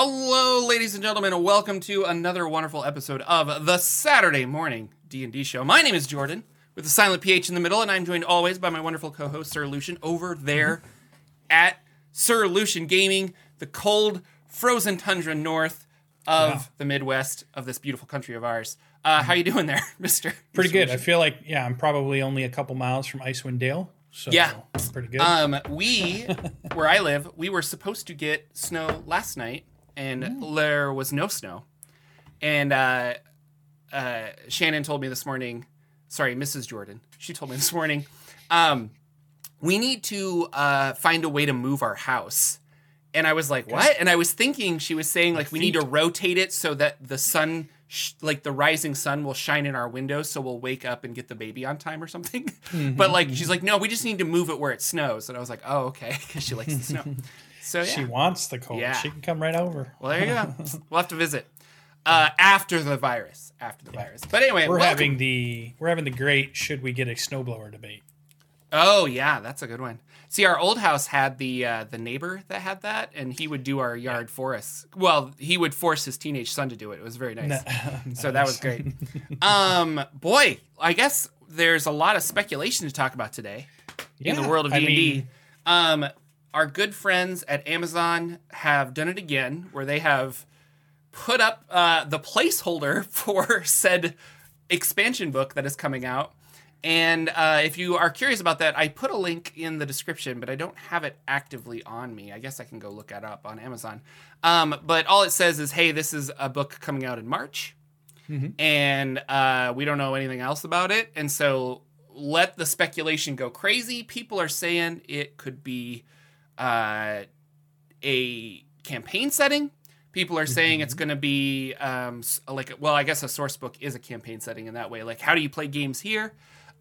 Hello, ladies and gentlemen, and welcome to another wonderful episode of the Saturday Morning D&D Show. My name is Jordan, with a silent PH in the middle, and I'm joined always by my wonderful co-host, Sir Lucian, over there at Sir Lucian Gaming, the cold, frozen tundra north of Wow. the Midwest of this beautiful country of ours. Uh, how you doing there, Mister? Pretty good. I feel like yeah, I'm probably only a couple miles from Icewind Dale, so Yeah. pretty good. Um, we, where I live, we were supposed to get snow last night, and Mm. there was no snow. And uh, uh, Shannon told me this morning, sorry, Mrs. Jordan, she told me this morning, um, we need to uh, find a way to move our house. And I was like, what? And I was thinking she was saying like we need to rotate it so that the sun, sh- like the rising sun, will shine in our windows, so we'll wake up and get the baby on time or something. Mm-hmm. but like she's like, no, we just need to move it where it snows. And I was like, oh, okay, because she likes the snow. So yeah. She wants the cold. Yeah. She can come right over. well, there you go. we'll have to visit uh, after the virus. After the virus. But anyway, We're welcome. having the we're having the great should we get a snowblower debate. Oh yeah, that's a good one. See, our old house had the uh, the neighbor that had that, and he would do our yard for us. Well, he would force his teenage son to do it. It was very nice. So that was great. um, boy, I guess there's a lot of speculation to talk about today in the world of D and D. our good friends at Amazon have done it again, where they have put up uh, the placeholder for said expansion book that is coming out. And uh, if you are curious about that, I put a link in the description, but I don't have it actively on me. I guess I can go look it up on Amazon. Um, but all it says is, hey, this is a book coming out in March, and uh, we don't know anything else about it. And so let the speculation go crazy. People are saying it could be uh, a campaign setting. People are saying it's going to be um, like, well, I guess a source book is a campaign setting in that way. Like, how do you play games here?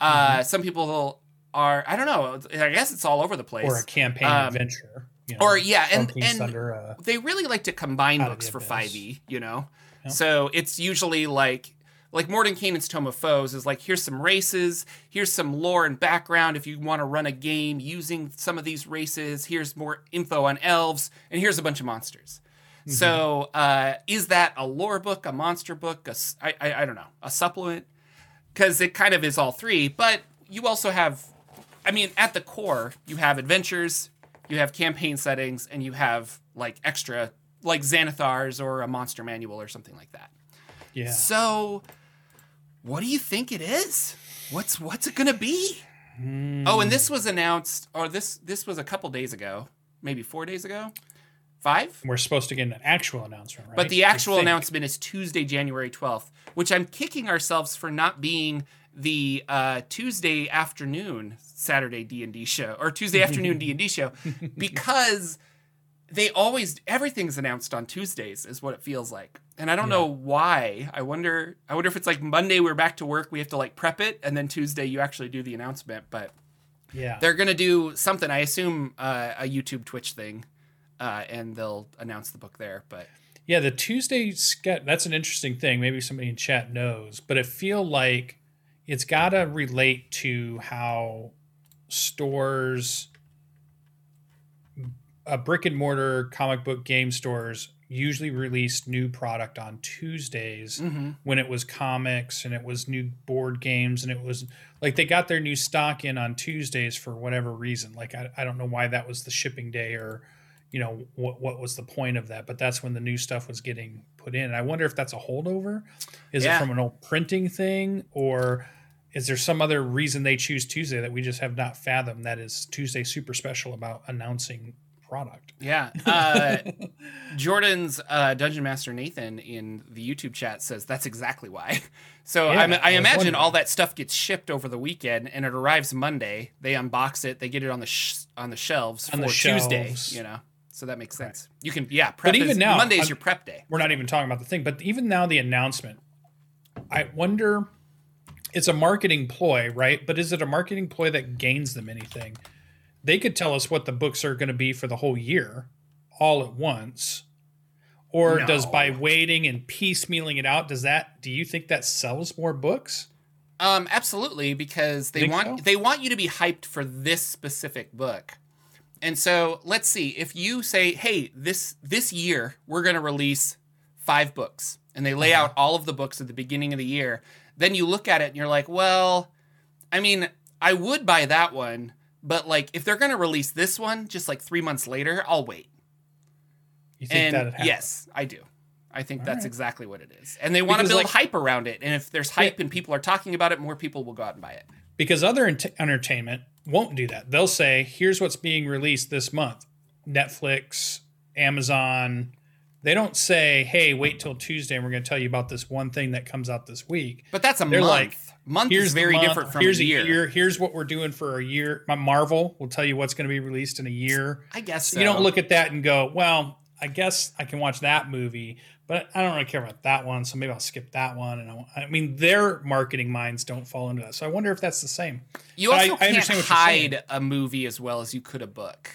Uh, Some people are, I don't know. I guess it's all over the place. Or a campaign Um, adventure. You know, or yeah, and and Thunder, uh, they really like to combine books for five e. You know, Yeah. so it's usually like like Mordenkainen's Tome of Foes is like here's some races, here's some lore and background if you want to run a game using some of these races. Here's more info on elves, and here's a bunch of monsters. Mm-hmm. So uh, is that a lore book, a monster book, a I, I, I don't know, a supplement? Because it kind of is all three, but you also have I mean, at the core, you have adventures, you have campaign settings, and you have like extra, like Xanathars or a monster manual or something like that. Yeah. So, what do you think it is? What's what's it gonna be? Hmm. Oh, and this was announced, or this this was a couple days ago, maybe four days ago, five. We're supposed to get an actual announcement, right? But the actual announcement is Tuesday, January 12th, which I'm kicking ourselves for not being the uh, Tuesday afternoon Saturday D&D show or Tuesday afternoon D&D show because they always everything's announced on Tuesdays is what it feels like. And I don't know why. I wonder I wonder if it's like Monday we're back to work, we have to like prep it and then Tuesday you actually do the announcement, but Yeah. they're going to do something I assume uh, a YouTube Twitch thing. Uh, and they'll announce the book there, but Yeah, the Tuesday sketch that's an interesting thing. Maybe somebody in chat knows, but I feel like it's got to relate to how stores a brick and mortar comic book game stores usually released new product on Tuesdays mm-hmm. when it was comics and it was new board games and it was like they got their new stock in on Tuesdays for whatever reason. Like I, I don't know why that was the shipping day or you know what what was the point of that, but that's when the new stuff was getting put in. And I wonder if that's a holdover. Is Yeah. it from an old printing thing or is there some other reason they choose Tuesday that we just have not fathomed that is Tuesday super special about announcing product? Yeah. Uh, Jordan's uh, Dungeon Master Nathan in the YouTube chat says that's exactly why. So Yeah, I I imagine wondering. all that stuff gets shipped over the weekend and it arrives Monday. They unbox it, they get it on the sh- on the shelves On for the Tuesday. You know, so that makes sense. You can yeah. Prep But even is, now, Monday's I'm- your prep day. we're not even talking about the thing, but even now the announcement, I wonder it's a marketing ploy, right? But is it a marketing ploy that gains them anything? They could tell us what the books are going to be for the whole year all at once. Or does by waiting and piecemealing it out, does that do you think that sells more books? Um, absolutely, because they Think want so? they want you to be hyped for this specific book. And so let's see if you say, "Hey, this this year we're going to release five books," and they lay out all of the books at the beginning of the year. Then you look at it and you're like, "Well, I mean, I would buy that one, but like if they're going to release this one just like three months later, I'll wait." You think happen? yes, I do. I think that's right. exactly what it is. And they want to build like- hype around it. And if there's hype and people are talking about it, more people will go out and buy it. because other ent- entertainment won't do that. They'll say, "Here's what's being released this month." Netflix, Amazon. They don't say, "Hey, wait till Tuesday and we're going to tell you about this one thing that comes out this week." But that's a They're month. like, month Here's is very month, different from here's a year. Here's what we're doing for a year. My Marvel will tell you what's going to be released in a year. I guess so. You don't look at that and go, "Well, I guess I can watch that movie." But I don't really care about that one, so maybe I'll skip that one. And I, I mean, their marketing minds don't fall into that. So I wonder if that's the same. You But also I can't what hide a movie as well as you could a book.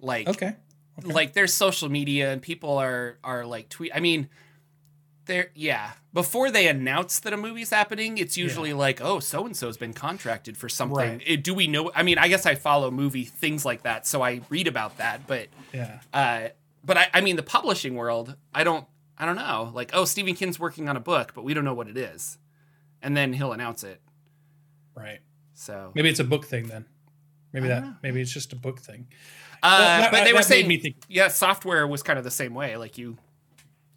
Like, Okay. okay. like there's social media and people are are like tweet. I mean, there. Yeah, before they announce that a movie's happening, it's usually like, oh, so and so's been contracted for something. Right. Eh, do we know? I mean, I guess I follow movie things like that, so I read about that. But yeah. uh, but I, I mean, the publishing world, I don't, I don't know. Like, oh, Stephen King's working on a book, but we don't know what it is, and then he'll announce it. Right. So, Maybe it's a book thing then. Maybe I that. Maybe it's just a book thing. uh, Well, that- but they were saying, me think- yeah, software was kind of the same way. Like you,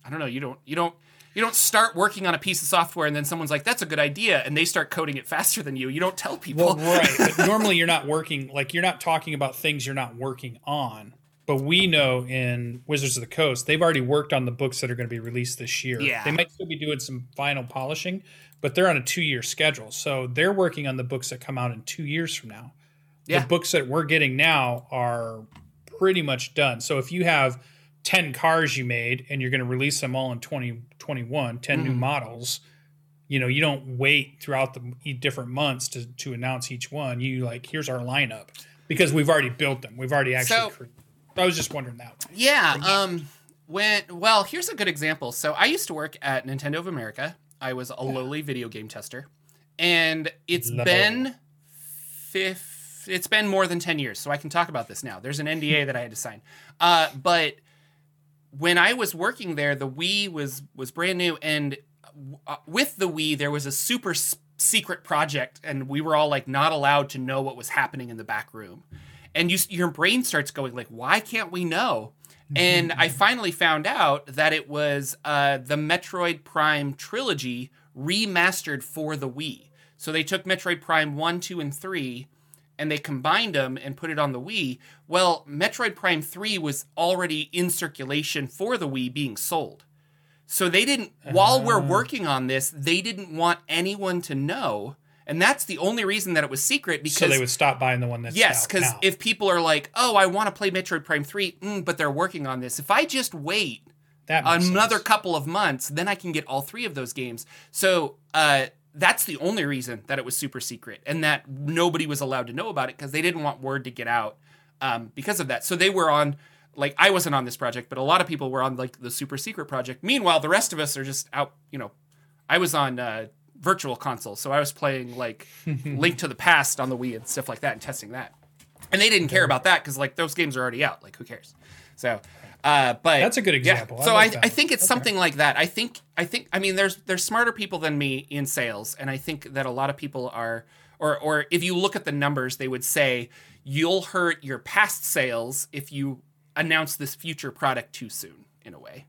I don't know, you don't, you don't, you don't start working on a piece of software and then someone's like, "That's a good idea," and they start coding it faster than you. You don't tell people. Well, right. But normally you're not working like you're not talking about things you're not working on. But we know in Wizards of the Coast, they've already worked on the books that are going to be released this year. Yeah. They might still be doing some final polishing, but they're on a two year schedule. So they're working on the books that come out in two years from now. Yeah. The books that we're getting now are pretty much done. So if you have 10 cars you made and you're going to release them all in 2021, 10 new Mhm. models, you know, you don't wait throughout the different months to, to announce each one. You like, here's our lineup because we've already built them. We've already actually. So- cre- I was just wondering that. One. Yeah. Um. When well, here's a good example. So I used to work at Nintendo of America. I was a lowly video game tester, and it's Low. been fifth. It's been more than ten years, so I can talk about this now. There's an NDA that I had to sign. Uh, but when I was working there, the Wii was was brand new, and uh, with the Wii, there was a super s- secret project, and we were all like not allowed to know what was happening in the back room. And you, your brain starts going like, why can't we know? And I finally found out that it was uh, the Metroid Prime trilogy remastered for the Wii. So they took Metroid Prime 1, 2, and 3 and they combined them and put it on the Wii. Well, Metroid Prime 3 was already in circulation for the Wii being sold. So they didn't, while we're Ah. working on this, they didn't want anyone to know. And that's the only reason that it was secret because So they would stop buying the one that's not. Yes, because if people are like, "Oh, I want to play Metroid Prime 3, mm, but they're working on this," if I just wait another sense. couple of months, then I can get all three of those games. So uh, that's the only reason that it was super secret and that nobody was allowed to know about it because they didn't want word to get out um, because of that. So they were on. Like I wasn't on this project, but a lot of people were on like the super secret project. Meanwhile, the rest of us are just out. You know, I was on uh, virtual console, so I was playing like Link to the Past on the Wii and stuff like that, and testing that. And they didn't care about that because like those games are already out. Like who cares? So, uh, but That's a good example. I So like I. I think it's Okay. something like that. I think I think I mean there's there's smarter people than me in sales, and I think that a lot of people are or or if you look at the numbers, they would say you'll hurt your past sales if you announce this future product too soon in a way.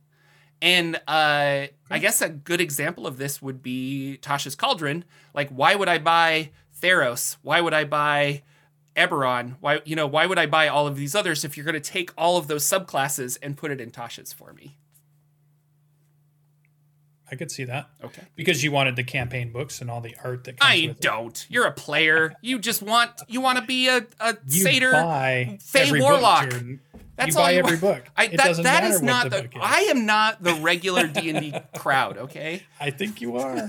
And uh, I guess a good example of this would be Tasha's Cauldron. Like, why would I buy Theros? Why would I buy Eberron? Why, you know, why would I buy all of these others if you're going to take all of those subclasses and put it in Tasha's for me? I could see that Okay. because you wanted the campaign books and all the art that comes I with it. don't. You're a player. You just want you want to be a, a You satyr. Fey Warlock. Book. That's you all buy you every want. book. I, it that, doesn't that matter is what not the, the. book is. I am not the regular D and D crowd. Okay. I think you are.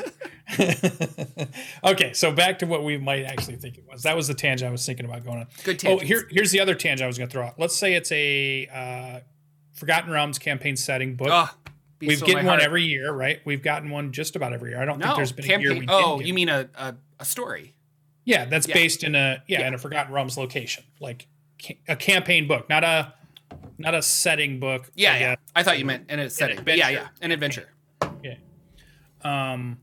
okay, so back to what we might actually think it was. That was the tangent I was thinking about going on. Good tangent. Oh, here, here's the other tangent I was going to throw out. Let's say it's a uh, Forgotten Realms campaign setting book. Oh, We've gotten one heart. every year, right? We've gotten one just about every year. I don't No, think there's been a year we oh, didn't get you mean a, a a story? Yeah, that's Yeah. based in a yeah, Yeah. in a Forgotten Realms location, like a campaign book, not a not a setting book. Yeah, I yeah. I thought you meant in a setting, but yeah, yeah, an adventure. Yeah. Um,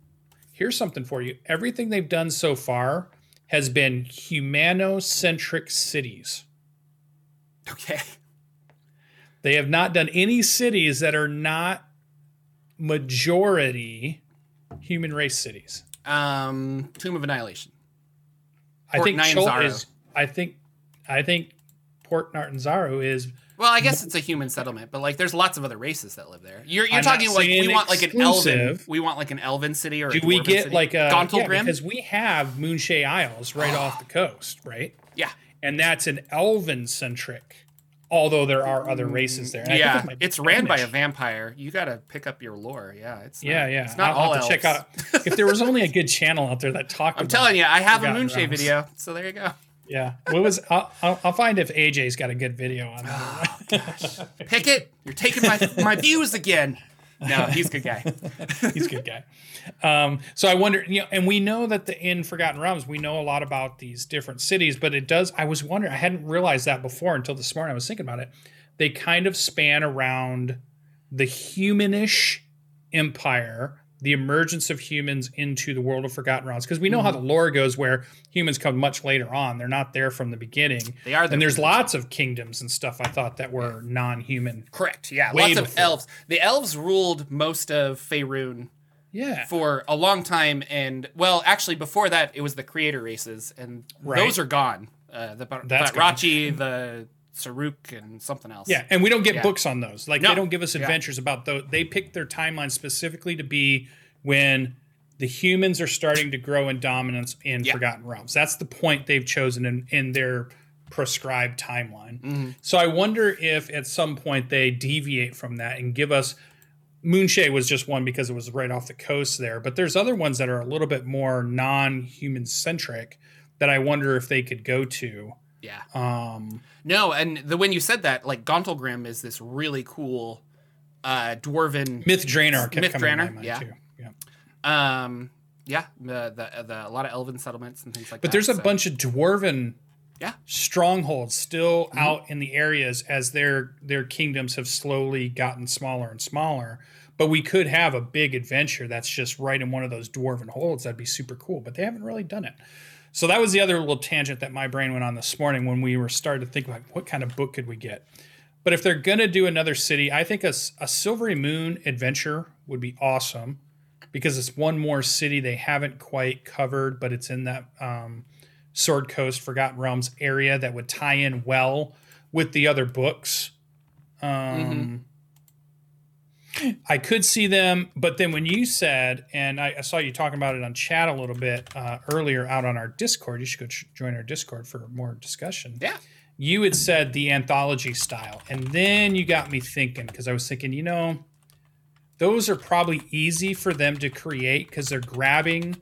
here's something for you. Everything they've done so far has been humanocentric cities. Okay. They have not done any cities that are not majority human race cities. Um, Tomb of Annihilation. I Port think is. I think. I think Port Nyanzaru is. Well, I guess it's a human settlement, but like, there's lots of other races that live there. You're, you're I'm talking like we want like an elven. We want like an elven city or Do a we get city. like uh, a Gontal yeah, because we have Moonshae Isles right ah. off the coast, right? yeah, And that's an elven centric. Although there are other mm, races there. And yeah. it It's ran by a vampire. You got to pick up your lore. Yeah, it's not, Yeah, yeah. It's not I'll all have to check elves. out. If there was only a good channel out there that talked. About it. I'm telling you, I have a Moonshae video, so there you go. Yeah. What was? I'll, I'll, I'll find if AJ's got a good video on that. Pickett, you're taking my my views again. No, he's a good guy. He's a good guy. Um, so I wonder, you know, and we know that the in Forgotten Realms, we know a lot about these different cities, but it does. I was wondering, I hadn't realized that before until this morning. I was thinking about it. They kind of span around the humanish empire, the emergence of humans into the world of Forgotten Realms, because we know how the lore goes, where humans come much later on. They're not there from the beginning. They are. there and there's lots of kingdoms and stuff I thought that were non-human. correct. Yeah, lots of elves. The elves ruled most of Faerun Yeah. for a long time, and well, actually, before that, it was the creator races, and Right. those are gone. Uh, the Ba- That's gone. Batrachi, the Sarrukh, and something else. Yeah, and we don't get Yeah. books on those. Like No. they don't give us Yeah. adventures about those. They pick their timeline specifically to be when the humans are starting to grow in dominance in Yeah. Forgotten Realms. That's the point they've chosen in, in their prescribed timeline. Mm-hmm. So I wonder if at some point they deviate from that and give us Moonshae was just one because it was right off the coast there, but there's other ones that are a little bit more non-human centric that I wonder if they could go to. Yeah. Um, No, and the when you said that, like Gauntlgrym is this really cool uh dwarven Myth Drannor Myth Drannor, yeah. too. Yeah. um yeah, the, the the a lot of elven settlements and things like But that. But there's a so- bunch of dwarven Yeah. strongholds still Mm-hmm. out in the areas as their their kingdoms have slowly gotten smaller and smaller. But we could have a big adventure that's just right in one of those dwarven holds. That'd be super cool. But they haven't really done it. So that was the other little tangent that my brain went on this morning when we were starting to think about what kind of book could we get. But if they're gonna do another city, I think a Silverymoon adventure would be awesome because it's one more city they haven't quite covered, but it's in that um, Sword Coast, Forgotten Realms area that would tie in well with the other books. Um, I could see them, but then when you said, and I, I saw you talking about it on chat a little bit uh, earlier out on our Discord, you should go ch- join our Discord for more discussion. Yeah. You had said the anthology style, and then you got me thinking because I was thinking, you know, those are probably easy for them to create because they're grabbing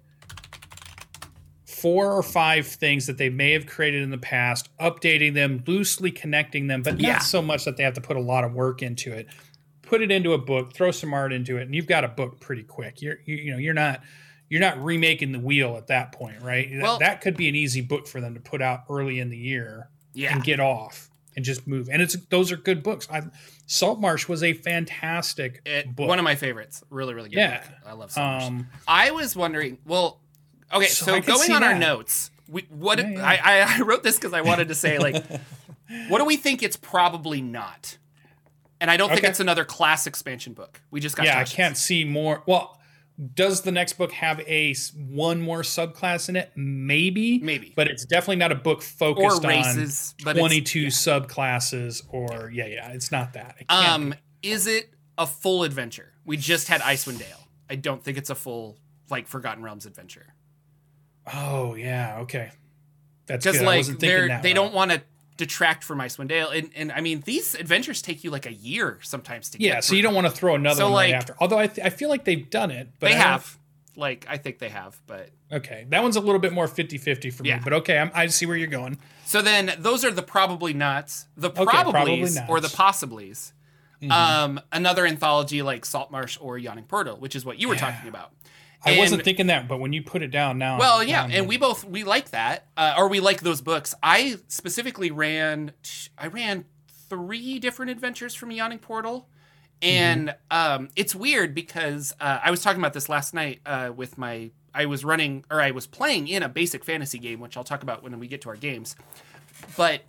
four or five things that they may have created in the past, updating them, loosely connecting them, but not so much that they have to put a lot of work into it. Put it into a book, throw some art into it, and you've got a book pretty quick. You're you, you know you're not you're not remaking the wheel at that point, right? That- Well- that could be an easy book for them to put out early in the year Yeah. and get off and just move. And it's those are good books. I, Saltmarsh was a fantastic It, book. one of my favorites. Really, really good. Yeah. book. I love Summers. um, I was wondering. Well, okay. So So, going on our notes, we what Yeah, yeah. I, I I wrote this because I wanted to say like, what do we think it's probably not? And I don't think Okay. it's another class expansion book. We just got yeah, I can't see more. Well, does the next book have a one more subclass in it? Maybe, Maybe. but it's definitely not a book focused races, on twenty-two subclasses. Or yeah, yeah, it's not that. It Um, is it a full adventure? We just had Icewind Dale. I don't think it's a full like Forgotten Realms adventure. Oh yeah, okay. That's because. I like wasn't thinking they're that they route. don't want to detract from Icewind Dale, and and I mean these adventures take you like a year sometimes to Yeah, get. Yeah, so you don't want to throw another So, one like- right after. Although I, th- I feel like they've done it, but they I have like I think they have, but Okay, that one's a little bit more 50-50 for Yeah. me, but okay, I'm, I see where you're going. So then those are the probably nots, the Okay, probablys probably or the possiblies. Mm-hmm. Um, another anthology like Saltmarsh or Yawning Portal, which is what you were Yeah. talking about. I wasn't thinking that, but when you put it down now, Well, yeah, um, and we both we like that, uh, or we like those books. I specifically ran, I ran three different adventures from Yawning Portal, and um, it's weird because uh, I was talking about this last night uh, with my. I was running, or I was playing in a basic fantasy game, which I'll talk about when we get to our games, but.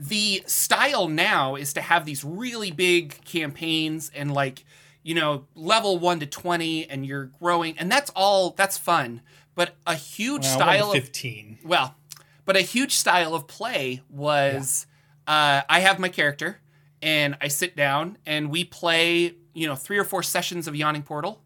The style now is to have these really big campaigns and like you know, level one to 20 and you're growing, and that's all, that's fun. But a huge well, I went to style of, fifteen. well, but a huge style of play was uh, I have my character and I sit down and we play, you know, three or four sessions of Yawning Portal.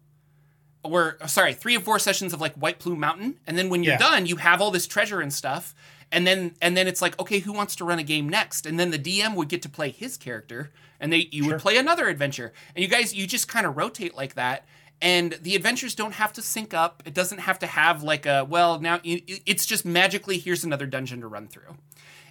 Or, sorry, three or four sessions of like White Plume Mountain. And then when you're Yeah. done, you have all this treasure and stuff. And then and then it's like, okay, who wants to run a game next? And then the DM would get to play his character and they you Sure. would play another adventure. And you guys you just kind of rotate like that. And the adventures don't have to sync up. It doesn't have to have like a well now it's just magically here's another dungeon to run through.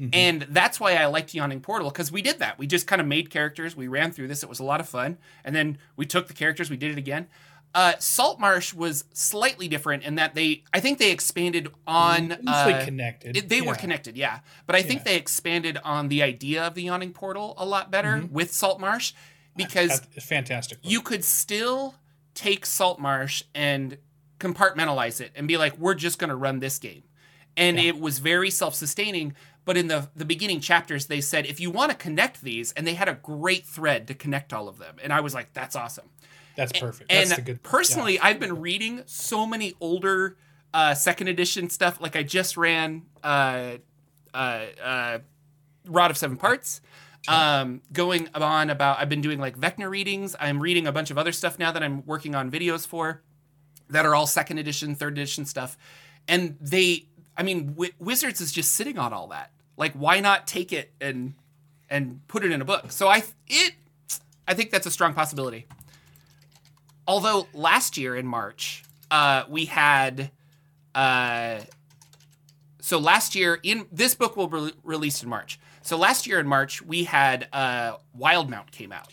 Mm-hmm. And that's why I liked Yawning Portal because we did that. We just kind of made characters. We ran through this. It was a lot of fun. And then we took the characters. We did it again. Uh, Saltmarsh was slightly different in that they, I think they expanded on. Uh, connected. it- they were connected, yeah. But I think they expanded on the idea of the Yawning Portal a lot better Mm-hmm. with Saltmarsh because That's fantastic. you could still take Saltmarsh and compartmentalize it and be like, we're just going to run this game. And it was very self sustaining. But in the, the beginning chapters, they said, if you want to connect these, and they had a great thread to connect all of them. And I was like, that's awesome. That's perfect. And That's good. personally, I've been reading so many older uh, second edition stuff. Like I just ran uh, uh, uh, Rod of Seven Parts. Um, going on about, I've been doing like Vecna readings. I'm reading a bunch of other stuff now that I'm working on videos for that are all second edition, third edition stuff. And they, I mean, Wi- Wizards is just sitting on all that. Like, why not take it and and put it in a book? So I it, I think that's a strong possibility. Although last year in March, uh, we had, uh, so last year in this book will be released in March. So last year in March we had uh, Wildemount came out.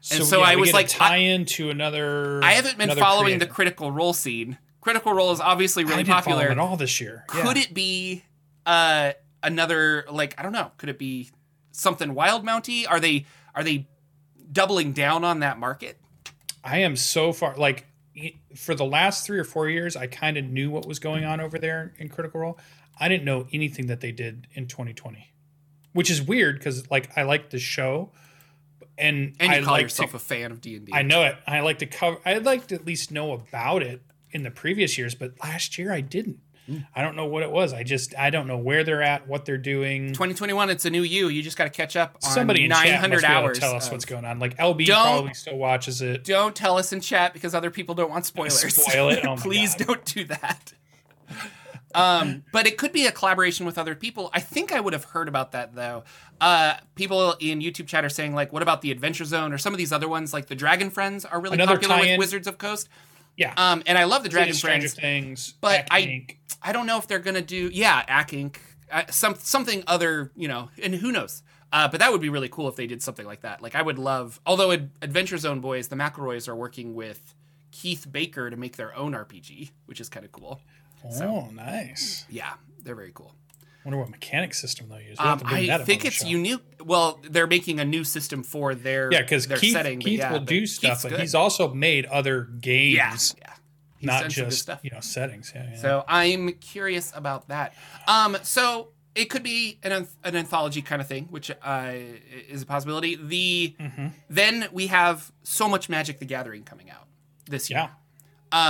So, and so yeah, I was like, tie-in to another. I haven't been following the. Critical Role scene. Critical Role is obviously really popular. at all this year. Could it be uh, another like I don't know? Could it be something Wild Mounty? Are they are they doubling down on that market? I am so far like for the last three or four years, I kind of knew what was going on over there in Critical Role. I didn't know anything that they did in 2020, which is weird because like I like the show, and, And you I call like yourself to, a fan of D and D. I know it. I like to cover. I'd like to at least know about it in the previous years, but last year I didn't. I don't know what it was. I just I don't know where they're at, what they're doing. 2021. It's a new you. You just got to catch up on Somebody in chat 900 must be able hours. to tell us what's going on. Like LB probably still watches it. Don't tell us in chat because other people don't want spoilers. Spoil it? Oh Please God. don't do that. Um, but it could be a collaboration with other people. I think I would have heard about that though. Uh, people in YouTube chat are saying like, "What about the Adventure Zone or some of these other ones? Like the Dragon Friends are really Another popular with. Wizards of Coast." Yeah, Um, and I love the Dragon Stranger Friends. Things, but I- Inc. I don't know if they're gonna do yeah, Acq Inc. Uh, some something other, you know, and who knows. Uh, but that would be really cool if they did something like that. Like I would love. Although Ad- Adventure Zone boys, the McElroys are working with Keith Baker to make their own RPG, which is kind of cool. Oh, nice. Yeah, they're very cool. I wonder what mechanic system they'll use. We'll Um, to bring that I think it's unique. Well, they're making a new system for their Yeah, because Keith, setting. Keith yeah, will do stuff, Keith's but he's also made other games, yeah, yeah. Not done some good just you know settings. Yeah, yeah. So I'm curious about that. Um, so it could be an an anthology kind of thing, which uh, is a possibility. The Mhm. then we have so much Magic the Gathering coming out this year. yeah,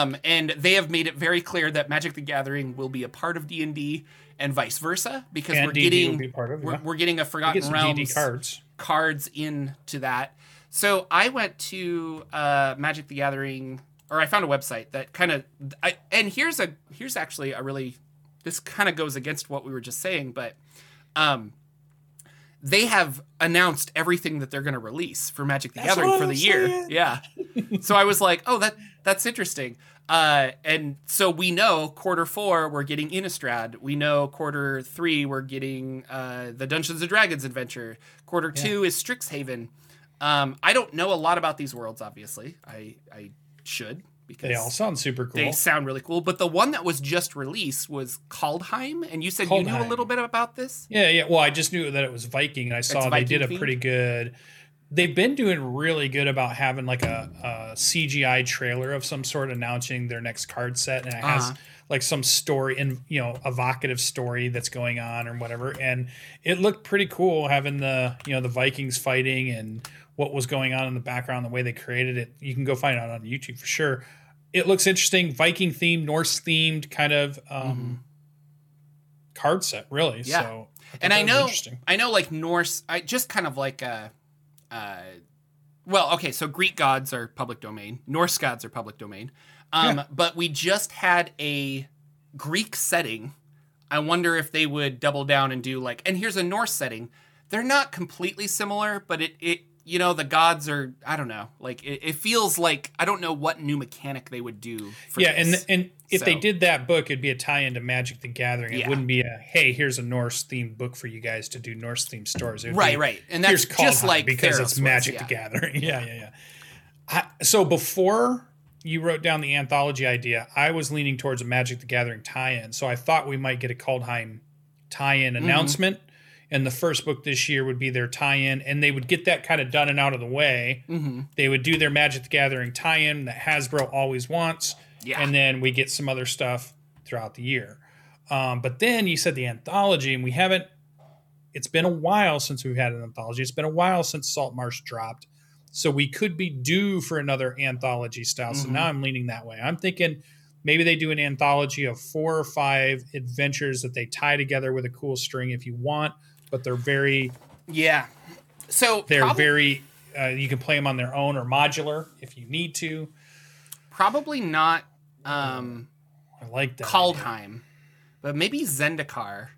Um, and they have made it very clear that Magic the Gathering will be a part of D and D and vice versa because and we're D&D getting be of we're, yeah. we're getting a Forgotten get Realms cards. cards into that. So I went to uh, Magic the Gathering, or I found a website that kind of, I, and here's a here's actually a really, this kind of goes against what we were just saying, but um, they have announced everything that they're going to release for Magic the That's Gathering for the year. Yeah. so I was like, oh, that that's interesting. Uh, and so we know quarter four we're getting Innistrad. We know quarter three we're getting uh, the Dungeons and Dragons adventure. Quarter two is Strixhaven. Um, I don't know a lot about these worlds. Obviously, I I should, because They all sound super cool. they sound really cool. But the one that was just released was Kaldheim, and you said you knew a little bit about this. Yeah, yeah. Well, I just knew that it was Viking, and I saw they Viking did a pretty good. They've been doing really good about having like a, a CGI trailer of some sort announcing their next card set, and it has Uh-huh. like some story and you know evocative story that's going on or whatever. And it looked pretty cool having the you know the Vikings fighting and what was going on in the background, the way they created it. You can go find it out on YouTube for sure. It looks interesting, Viking themed, Norse themed kind of um, card set, really. Mm-hmm. Yeah. So, thought and I know. I know, like Norse, I just kind of like a, uh, well, okay, so Greek gods are public domain, Norse gods are public domain, um, Yeah. but we just had a Greek setting. I wonder if they would double down and do like, and here's a Norse setting. They're not completely similar, but it, it, you know, the gods are, I don't know, like it, it feels like I don't know what new mechanic they would do. For yeah, this. and and if they did that book, it'd be a tie-in to Magic the Gathering. It Yeah. wouldn't be a hey, here's a Norse themed book for you guys to do Norse themed stories. It right, be, right, and that's just like because Theros it's was, Magic yeah. the Gathering. Yeah, yeah, yeah. I, so before you wrote down the anthology idea, I was leaning towards a Magic the Gathering tie-in. So I thought we might get a Kaldheim tie-in Mm-hmm. announcement. And the first book this year would be their tie-in, and they would get that kind of done and out of the way. Mm-hmm. They would do their Magic the Gathering tie-in that Hasbro always wants, Yeah. and then we get some other stuff throughout the year. Um, but then you said the anthology, and we haven't. It's been a while since we've had an anthology. It's been a while since Saltmarsh dropped, so we could be due for another anthology style. So Mhm. now I'm leaning that way. I'm thinking maybe they do an anthology of four or five adventures that they tie together with a cool string if you want, but they're very Yeah. So they're very. Uh, you can play them on their own or modular if you need to. probably not um, I like that. Kaldheim, but maybe Zendikar.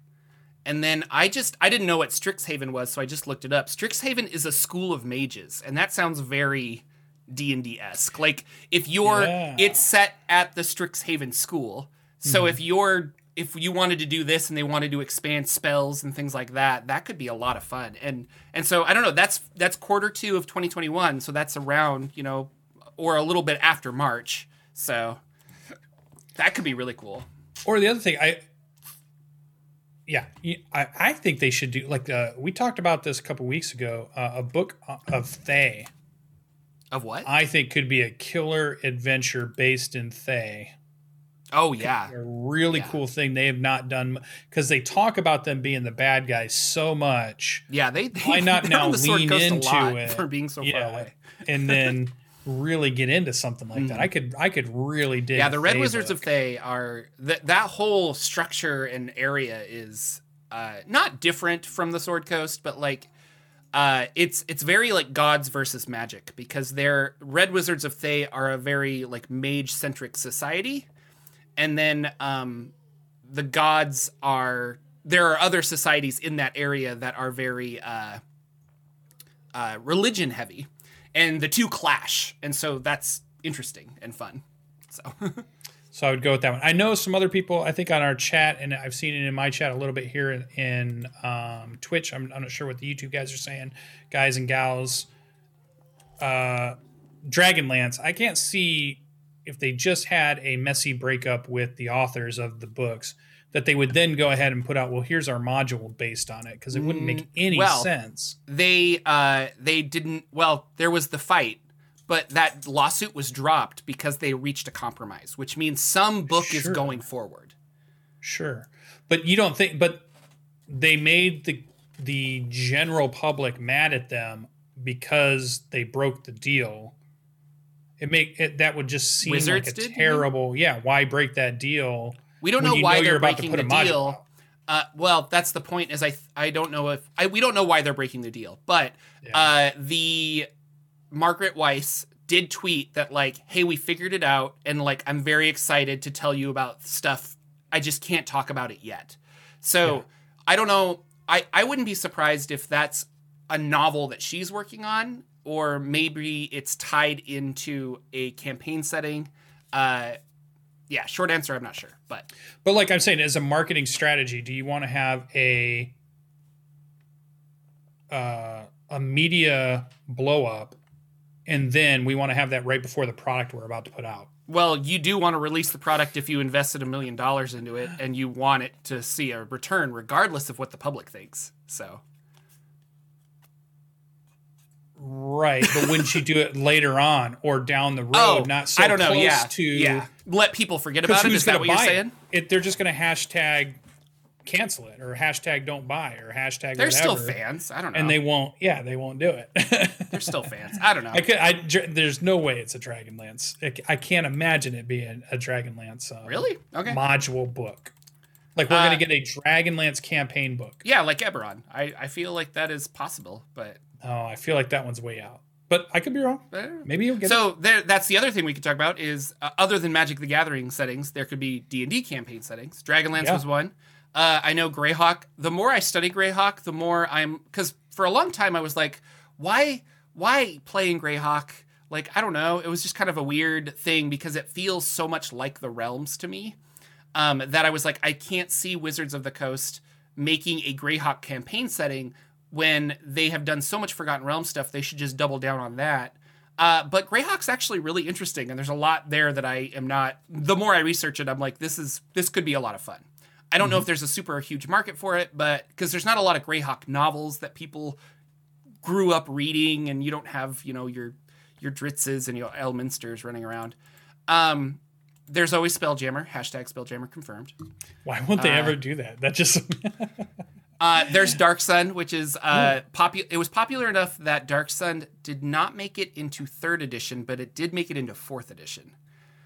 And then I just I didn't know what Strixhaven was, so I just looked it up. Strixhaven is a school of mages, and that sounds very D and D esque. Like if you're, Yeah. it's set at the Strixhaven school. So if you're if you wanted to do this and they wanted to expand spells and things like that, that could be a lot of fun. And and so I don't know. That's that's quarter two of 2021, so that's around you know, or a little bit after March. So that could be really cool. Or the other thing, I yeah, I, I think they should do like uh, we talked about this a couple weeks ago. Uh, a book of Thay, Of what? I think could be a killer adventure based in Thay. Oh yeah. A really Yeah. cool thing they have not done because they talk about them being the bad guys so much, Yeah, they, they Why not now on the Sword lean into it? for being so far away. and then really get into something like that. I could I could really dig. Mm. Yeah, the Red Wizards book. of Thay are that that whole structure and area is uh, not different from the Sword Coast, but like uh, it's it's very like gods versus magic because they're Red Wizards of Thay are a very like mage centric society, and then um, the gods are there are other societies in that area that are very uh, uh, religion heavy, and the two clash, and so that's interesting and fun. So. So I would go with that one. I know some other people, I think on our chat, and I've seen it in my chat a little bit here in, in um, Twitch. I'm, I'm not sure what the YouTube guys are saying, guys and gals. Uh, Dragonlance, I can't see if they just had a messy breakup with the authors of the books that they would then go ahead and put out, well, here's our module based on it, because it wouldn't make any Mm, well, sense. they uh they didn't well there was the fight but that lawsuit was dropped because they reached a compromise which means some book is going forward Sure, but you don't think? But they made the the general public mad at them because they broke the deal. It make it that would just seem Wizards like a did, terrible. Yeah, why break that deal? We don't know why know they're you're about to breaking the deal. uh, well that's the point is i i don't know if I, we don't know why they're breaking the deal but Yeah. uh the margaret weis did tweet that like hey we figured it out and like i'm very excited to tell you about stuff. I just can't talk about it yet. So Yeah. i don't know. I i wouldn't be surprised if that's a novel that she's working on or maybe it's tied into a campaign setting. Uh yeah short answer i'm not sure but But like I'm saying, as a marketing strategy, do you want to have a uh, a media blow up and then we want to have that right before the product we're about to put out. Well, you do want to release the product if you invested a million dollars into it and you want it to see a return regardless of what the public thinks. So, Right, but wouldn't you do it later on or down the road? oh, not so I don't know. Yeah, to yeah. Let people forget about it. Is that what you're buy it? saying? It, They're just going to hashtag cancel it or hashtag don't buy or hashtag They're still fans. I don't know. and they won't. Yeah, they won't do it. They're still fans. I don't know. I could. I there's no way it's a Dragonlance. I can't imagine it being a Dragonlance. Uh, Really? Okay. Module book. Like we're Uh, gonna get a Dragonlance campaign book. yeah, like Eberron. I, I feel like that is possible, but Oh, I feel like that one's way out. But I could be wrong. Maybe you'll get it. so there that's the other thing we could talk about is uh, other than magic the gathering settings there could be d&d campaign settings dragonlance Yeah. was one uh, i know greyhawk the more i study greyhawk the more i'm because for a long time i was like why why playing greyhawk like i don't know it was just kind of a weird thing because it feels so much like the realms to me um, that i was like i can't see wizards of the coast making a greyhawk campaign setting when they have done so much forgotten realm stuff they should just double down on that uh, but Greyhawk's actually really interesting, and there's a lot there that I am not. The more I research it, I'm like, this is this could be a lot of fun. I don't know if there's a super huge market for it, but because there's not a lot of Greyhawk novels that people grew up reading, and you don't have you know your your Drizzts and your Elminsters running around. Um, there's always Spelljammer. Hashtag Spelljammer confirmed. Why won't they uh, ever do that? That just Uh, there's Dark Sun, which is uh, popular. It was popular enough that Dark Sun did not make it into third edition, but it did make it into fourth edition.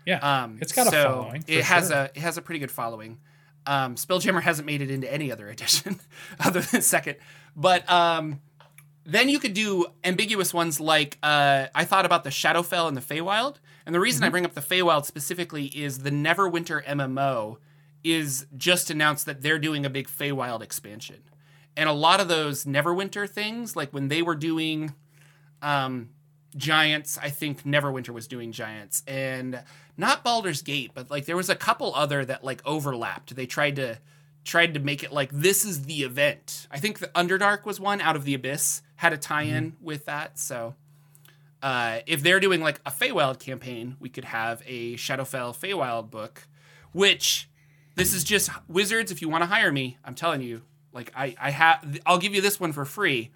yeah. Um, it's got a so following. It has sure. a it has a pretty good following. Um, Spelljammer hasn't made it into any other edition other than second. But um, then you could do ambiguous ones like uh, I thought about the Shadowfell and the Feywild. And the reason I Mm-hmm. bring up the Feywild specifically is the Neverwinter MMO is just announced that they're doing a big Feywild expansion. And a lot of those Neverwinter things, like when they were doing um, Giants, I think Neverwinter was doing Giants, and not Baldur's Gate, but like there was a couple other that like overlapped. They tried to tried to make it like this is the event. I think the Underdark was one out of the Abyss had a tie-in with that. So uh, if they're doing like a Feywild campaign, we could have a Shadowfell Feywild book, which this is just wizards. If you want to hire me, I'm telling you, like I I have I'll give you this one for free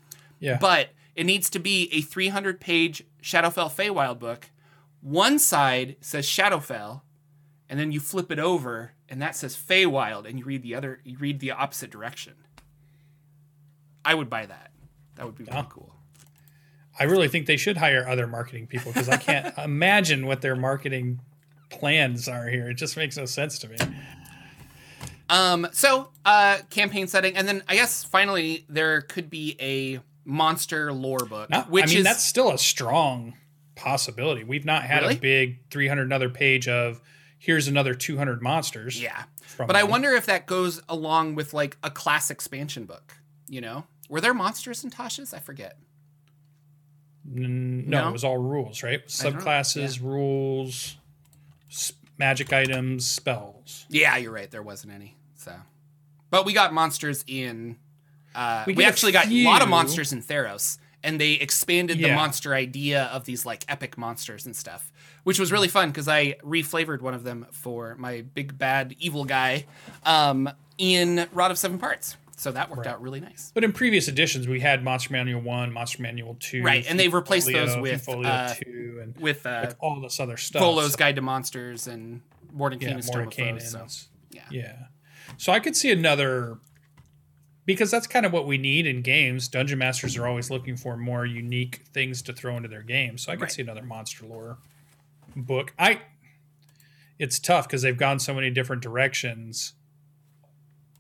yeah. but it needs to be a 300 page Shadowfell Feywild book. One side says Shadowfell, and then you flip it over, and that says Feywild, and you read the other, you read the opposite direction. I would buy that. That would be really cool. I really think they should hire other marketing people because I can't imagine what their marketing plans are here. It just makes no sense to me. Um, so uh, campaign setting, and then I guess finally there could be a monster lore book, Not, which I mean, is that's still a strong possibility. We've not had Really? a big 300 another page of here's another 200 monsters. yeah. But I wonder if that goes along with like a class expansion book. You know, were there monsters in Tasha's? I forget. N- no, No? it was all rules, right? Subclasses, rules, s- magic items, spells. Yeah, you're right. There wasn't any. So, but we got monsters in. Uh, we We get a actually got a lot of monsters in Theros, and they expanded the monster idea of these like epic monsters and stuff, which was really fun because I reflavored one of them for my big bad evil guy um, in Rod of Seven Parts. So that worked out really nice. But in previous editions, we had Monster Manual 1, Monster Manual 2. Right, and they've replaced those with, uh, 2, and With uh, like all this other stuff. Volo's So- Guide to Monsters and Mordenkainen's yeah, and Stone of Mordecai Foes. So, yeah. Yeah. So I could see another because that's kind of what we need in games. Dungeon masters are always looking for more unique things to throw into their games. So I could Right. see another monster lore book. I it's tough because they've gone so many different directions.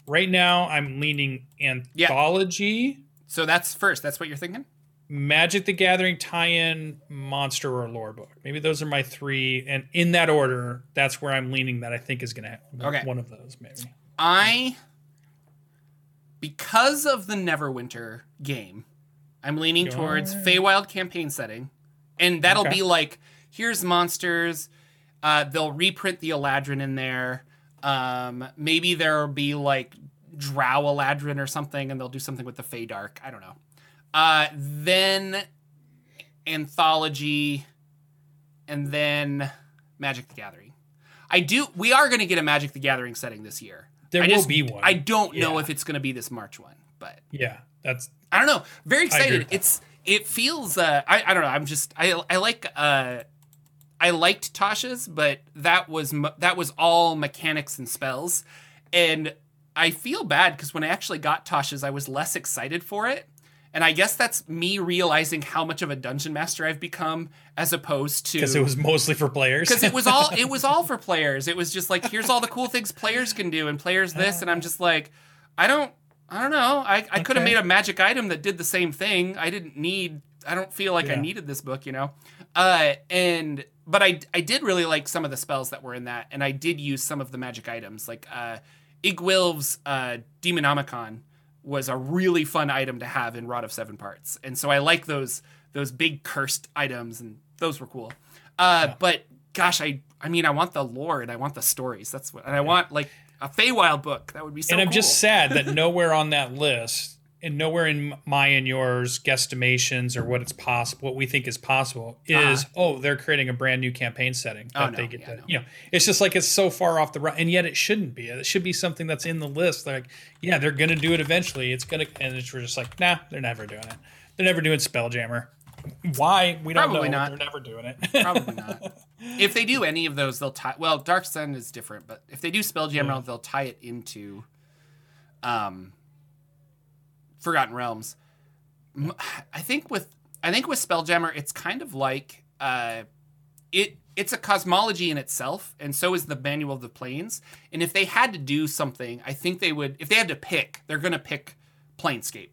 Right now I'm leaning anthology, So that's first. That's what you're thinking. Magic the Gathering tie-in, monster or lore book. Maybe those are my three and in that order, that's where I'm leaning that I think is going to happen. Okay. One of those maybe. I, because of the Neverwinter game, I'm leaning towards. Feywild campaign setting, and that'll Okay. be like here's monsters. Uh, they'll reprint the Eladrin in there. Um, maybe there'll be like Drow Eladrin or something, and they'll do something with the Fey Dark. I don't know. Uh, then Anthology, and then Magic the Gathering. I do. We are going to get a Magic the Gathering setting this year. There I will just- be one. I don't know if it's going to be this March one, but yeah, that's I don't know. Very excited. It's it feels. Uh, I I don't know. I'm just I I like. Uh, I liked Tasha's, but that was that was all mechanics and spells, and I feel bad because when I actually got Tasha's, I was less excited for it. And I guess that's me realizing how much of a dungeon master I've become, as opposed to because it was mostly for players. because it was all it was all for players. It was just like here's all the cool things players can do and players this, and I'm just like, I don't I don't know. I, I could have made a magic item that did the same thing. I didn't need I don't feel like I needed this book, you know? Uh and but I I did really like some of the spells that were in that, and I did use some of the magic items. Like uh Iggwilv's uh Demonomicon was a really fun item to have in Rod of Seven Parts. And so I like those those big cursed items and those were cool. Uh but gosh, I I mean I want the lore and I want the stories. That's what and I want like a Feywild book. That would be so and I'm cool. just sad that nowhere on that list and nowhere in my and yours guesstimations or what it's possible, what we think is possible, is oh they're creating a brand new campaign setting that Uh-huh. Oh, no. they get Yeah, to. no. You know, it's just like it's so far off the run, and yet it shouldn't be. It should be something that's in the list. Like, yeah, they're gonna do it eventually. It's gonna, and it's we're just like, nah, they're never doing it. They're never doing Spelljammer. Why? We don't Probably know. not. They're never doing it. Probably not. If they do any of those, they'll tie. Well, Dark Sun is different, but if they do Spelljammer, they'll tie it into, um, Forgotten Realms. I think with I think with Spelljammer, it's kind of like uh, it. It's a cosmology in itself, and so is the Manual of the Planes. And if they had to do something, I think they would. If they had to pick, they're going to pick Planescape,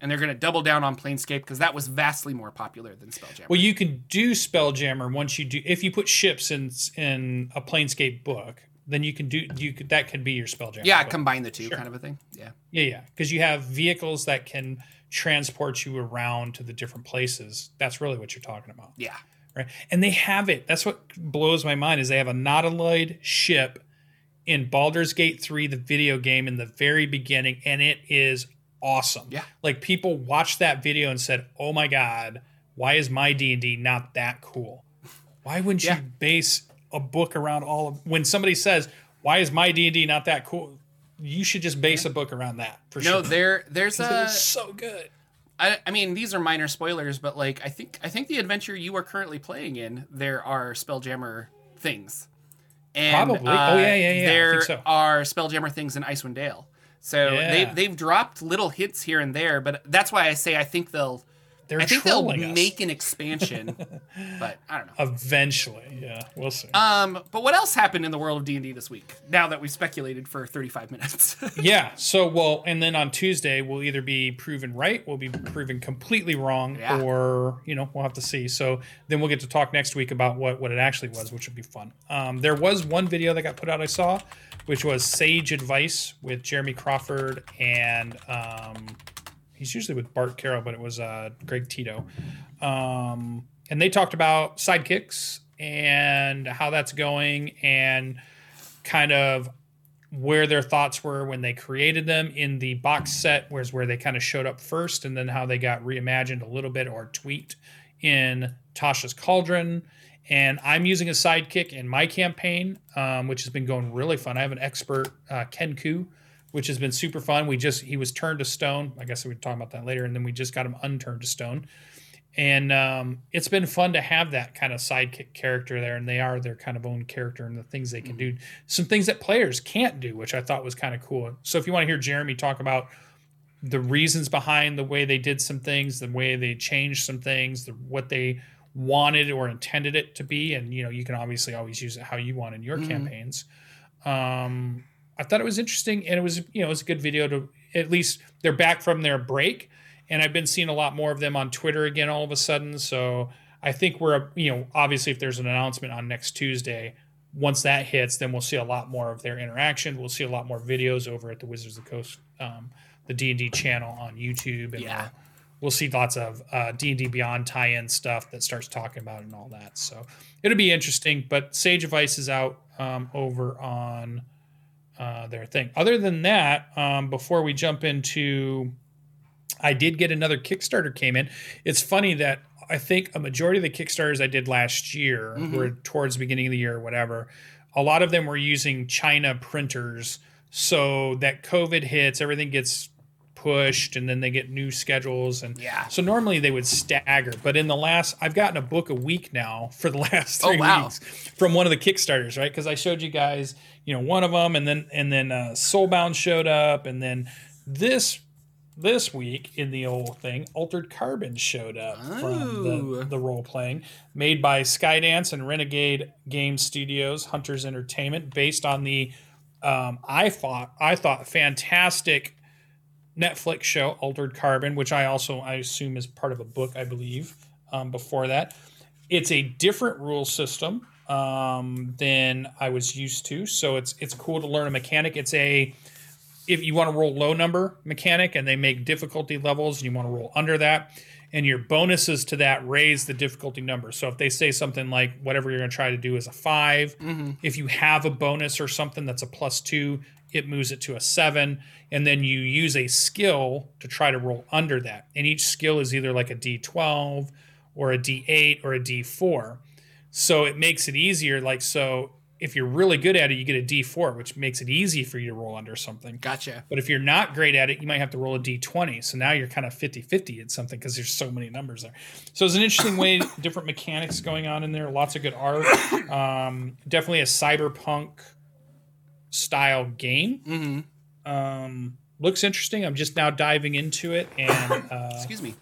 and they're going to double down on Planescape because that was vastly more popular than Spelljammer. Well, you can do Spelljammer once you do. If you put ships in in a Planescape book, then you can do you could that could be your spell Spelljammer. yeah, combine the two, Sure. kind of a thing. Yeah. yeah, yeah, because you have vehicles that can transport you around to the different places. That's really what you're talking about, Yeah. right? And they have it. That's what blows my mind is they have a Nautiloid ship in Baldur's Gate 3, the video game, in the very beginning, and it is awesome. Yeah. Like people watched that video and said, "Oh my god, why is my D and D not that cool? Why wouldn't Yeah. you base a book around all of?" When somebody says, "Why is my D and D not that cool?" You should just base a book around that for No, sure. there there's a so good. I, I mean these are minor spoilers, but like I think I think the adventure you are currently playing in, there are Spelljammer things. And, Probably. Oh, yeah, yeah, yeah, There so. are Spelljammer things in Icewind Dale. So Yeah. they they've dropped little hits here and there, but that's why I say I think they'll They're I think they'll us. make an expansion, but I don't know. Eventually, yeah, we'll see. Um, but what else happened in the world of D and D this week? Now that we've speculated for thirty five minutes. yeah. So, well, and then on Tuesday we'll either be proven right, we'll be proven completely wrong, Yeah. or you know we'll have to see. So then we'll get to talk next week about what what it actually was, which would be fun. Um, there was one video that got put out I saw, which was Sage Advice with Jeremy Crawford and um, he's usually with Bart Carroll, but it was uh, Greg Tito. Um, and they talked about sidekicks and how that's going and kind of where their thoughts were when they created them in the box set was where they kind of showed up first and then how they got reimagined a little bit or tweaked in tasha's cauldron and i'm using a sidekick in my campaign um, which has been going really fun i have an expert uh, ken Koo, which has been super fun. We just he was turned to stone. I guess we talk about that later. And then we just got him unturned to stone. And um, it's been fun to have that kind of sidekick character there. And they are their kind of own character and the things they can do. Some things that players can't do which i thought was kind of cool. So if you want to hear jeremy talk about the reasons behind the way they did some things the way they changed some things the, what they wanted or intended it to be. And you know you can obviously always use it how you want in your Mhm. campaigns. Um, i thought it was interesting and it was you know it was a good video to at least they're back from their break and I've been seeing a lot more of them on Twitter again all of a sudden. So I think we're you know obviously if there's an announcement on next Tuesday, once that hits, then we'll see a lot more of their interaction. We'll see a lot more videos over at the Wizards of the Coast, um, the D and D channel on YouTube, and Yeah. we'll see lots of uh, D and D Beyond tie-in stuff that starts talking about it and all that. So it'll be interesting. But Sage Advice is out um, over on uh, their thing. Other than that, um, before we jump into I did get another Kickstarter came in. It's funny that I think a majority of the Kickstarters I did last year Mhm. were towards the beginning of the year or whatever. A lot of them were using China printers, so that COVID hits, everything gets pushed, and then they get new schedules and Yeah. so normally they would stagger, but in the last, I've gotten a book a week now for the last Oh, three wow. weeks from one of the Kickstarters, right? Because I showed you guys, you know, one of them, and then and then uh, Soulbound showed up, and then this this week in the old thing, Altered Carbon showed up from the, the role playing made by Skydance and Renegade Game Studios, Hunters Entertainment, based on the um, I thought I thought fantastic Netflix show Altered Carbon, which I also I assume is part of a book, I believe. Um, before that, it's a different rule system um, than I was used to, so it's it's cool to learn a mechanic. It's a if you want to roll low number mechanic, and they make difficulty levels, and you want to roll under that, and your bonuses to that raise the difficulty number. So if they say something like whatever you're going to try to do is a 5 Mm-hmm. if you have a bonus or something that's a plus two, it moves it to a seven, and then you use a skill to try to roll under that. And each skill is either like a D12 or a D8 or a D4. So it makes it easier. Like, so if you're really good at it, you get a D4, which makes it easy for you to roll under something. Gotcha. But if you're not great at it, you might have to roll a d20. So now you're kind of 50 50 at something because there's so many numbers there. So it's an interesting way, different mechanics going on in there, lots of good art. Um, definitely a cyberpunk style game. Mm-hmm. Um, looks interesting. I'm just now diving into it and uh, Excuse me.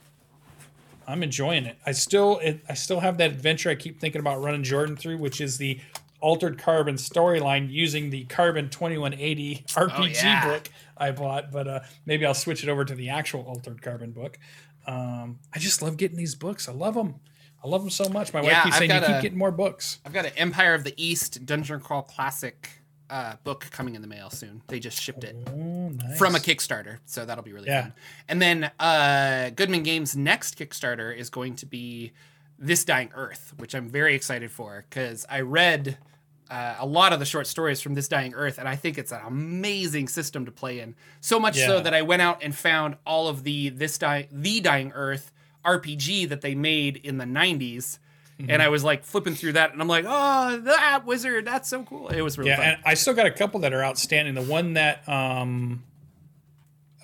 I'm enjoying it. I still it, I still have that adventure I keep thinking about running Jordan through, which is the Altered Carbon storyline using the Carbon 2180 RPG yeah. book I bought, but uh, maybe I'll switch it over to the actual Altered Carbon book. Um, I just love getting these books. I love them. I love them so much. My Yeah, wife keeps I've saying you got keep getting more books. I've got an Empire of the East Dungeon Crawl Classic uh, book coming in the mail soon. They just shipped it Oh, nice. from a Kickstarter, so that'll be really Yeah. fun. And then uh, Goodman Games' next Kickstarter is going to be This Dying Earth, which I'm very excited for because I read uh, a lot of the short stories from This Dying Earth, and I think it's an amazing system to play in. So much so that I went out and found all of the This Dying The Dying Earth RPG that they made in the 90s. Mm-hmm. And I was like flipping through that, and I'm like, "Oh, that wizard! That's so cool!" It was really Yeah, fun. and I still got a couple that are outstanding. The one that um,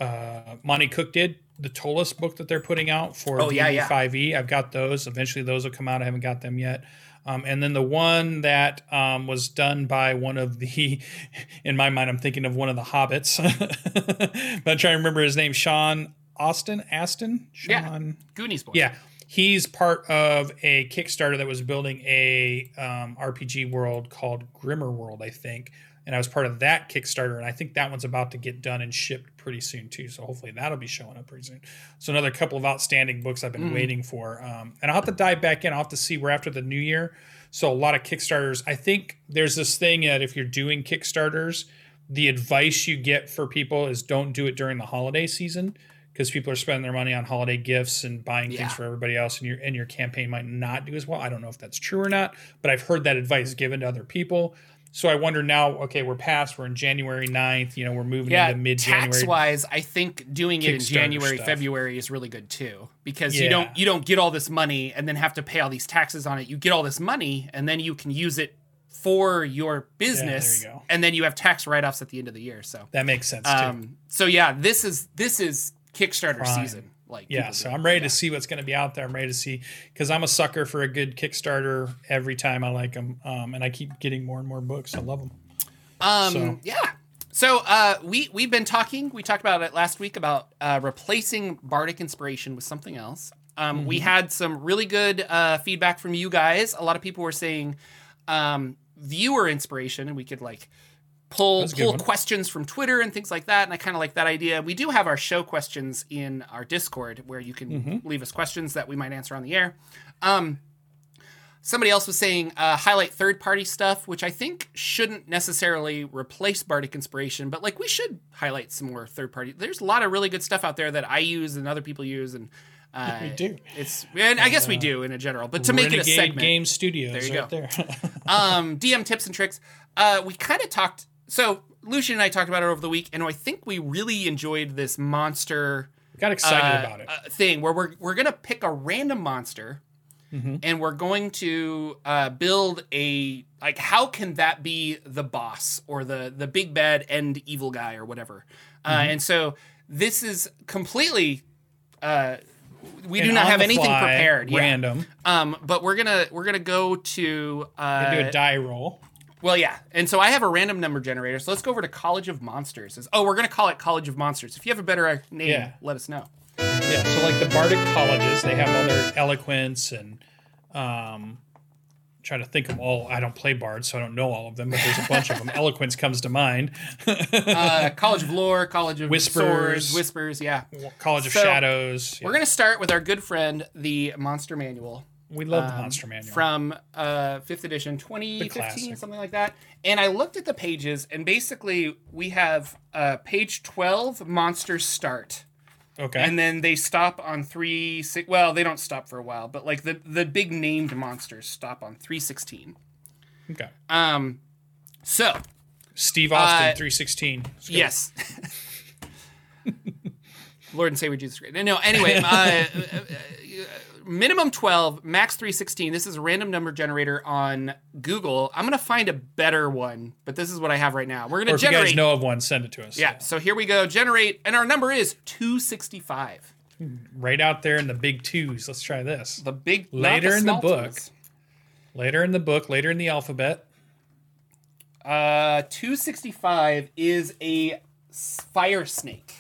uh, Monte Cook did, the Ptolus book that they're putting out for Oh, yeah, yeah. 5e. I've got those. Eventually, those will come out. I haven't got them yet. Um, and then the one that um, was done by one of the, in my mind, I'm thinking of one of the hobbits, but I'm trying to remember his name, Sean Austin, Astin, Yeah. Sean. Goonies boy. Yeah, he's part of a Kickstarter that was building a um, RPG world called Grimmer World, I think. And I was part of that Kickstarter, and I think that one's about to get done and shipped pretty soon too. So hopefully that'll be showing up pretty soon. So another couple of outstanding books I've been Mhm. waiting for, um, and I'll have to dive back in. I'll have to see. We're after the new year, so a lot of Kickstarters. I think there's this thing that if you're doing Kickstarters, the advice you get for people is don't do it during the holiday season because people are spending their money on holiday gifts and buying Yeah. things for everybody else, and your and your campaign might not do as well. I don't know if that's true or not, but I've heard that advice given to other people. So I wonder now. Okay, we're past. We're in January 9th. You know, we're moving Yeah, into mid Tax wise, I think doing it in January, stuff. February is really good too because you don't you don't get all this money and then have to pay all these taxes on it. You get all this money and then you can use it for your business, go. and then you have tax write offs at the end of the year. So, That makes sense too. um, so yeah, this is this is Kickstarter Prime. season. Like, Yeah, so. I'm ready Yeah. to see what's going to be out there. I'm ready to see because I'm a sucker for a good Kickstarter every time I like them, um, and I keep getting more and more books. I love them. Um, So- yeah. So uh, we we've been talking. We talked about it last week about uh, replacing bardic inspiration with something else. Um, We had some really good uh, feedback from you guys. A lot of people were saying um, viewer inspiration, and we could like pull That's a good pull one. questions from Twitter and things like that. And I kind of like that idea. We do have our show questions in our Discord where you can Mm-hmm. leave us questions that we might answer on the air. Um, Somebody else was saying uh, highlight third party stuff, which I think shouldn't necessarily replace Bardic Inspiration, but like we should highlight some more third party. There's a lot of really good stuff out there that I use and other people use, and uh, We do. It's and I guess we do in a general, but to make it a segment, Game Studios, There you right there. um, DM tips and tricks. Uh, we kind of talked. So Lucian and I talked about it over the week, and I think we really enjoyed this monster Got excited uh, about it. uh, thing where we're we're gonna pick a random monster Mhm. and we're going to uh, build a like how can that be the boss or the the big bad end evil guy or whatever. Uh, Mm-hmm. and so this is completely. Uh, we do not have anything fly, prepared. Yeah. Random. Um, but we're gonna we're gonna go to uh, do a die roll. Well, yeah. And so I have a random number generator. So let's go over to College of Monsters. It's- Oh, we're going to call it College of Monsters. If you have a better uh, name, Yeah. let us know. Yeah, so like the bardic colleges, they have all their eloquence and um trying to think of all I don't play bard, so I don't know all of them, but there's a bunch of them. Eloquence comes to mind. Uh, College of Lore, College of Whispers. Swords, Whispers, yeah. College of So, Shadows. We're going to start with our good friend, the Monster Manual. We love the um, monster manual. From uh, 5th edition, 2015, something like that. And I looked at the pages, and basically we have uh, page 12, Monsters Start. okay. and then they stop on three six well they don't stop for a while but like the the big named monsters stop on 316 okay. um so Steve Austin, uh, 316. Yes lord and savior jesus christ no anyway uh, uh, uh, minimum 12 max 316 this is a random number generator on google i'm gonna find a better one but this is what i have right now we're gonna Or if you generate guys know of one, send it to us. yeah so here we go generate and our number is 265 Right out there in the big twos. Let's try this. the big Later in the book. twos. Later in the book, later in the alphabet. Uh, 265 is a fire snake.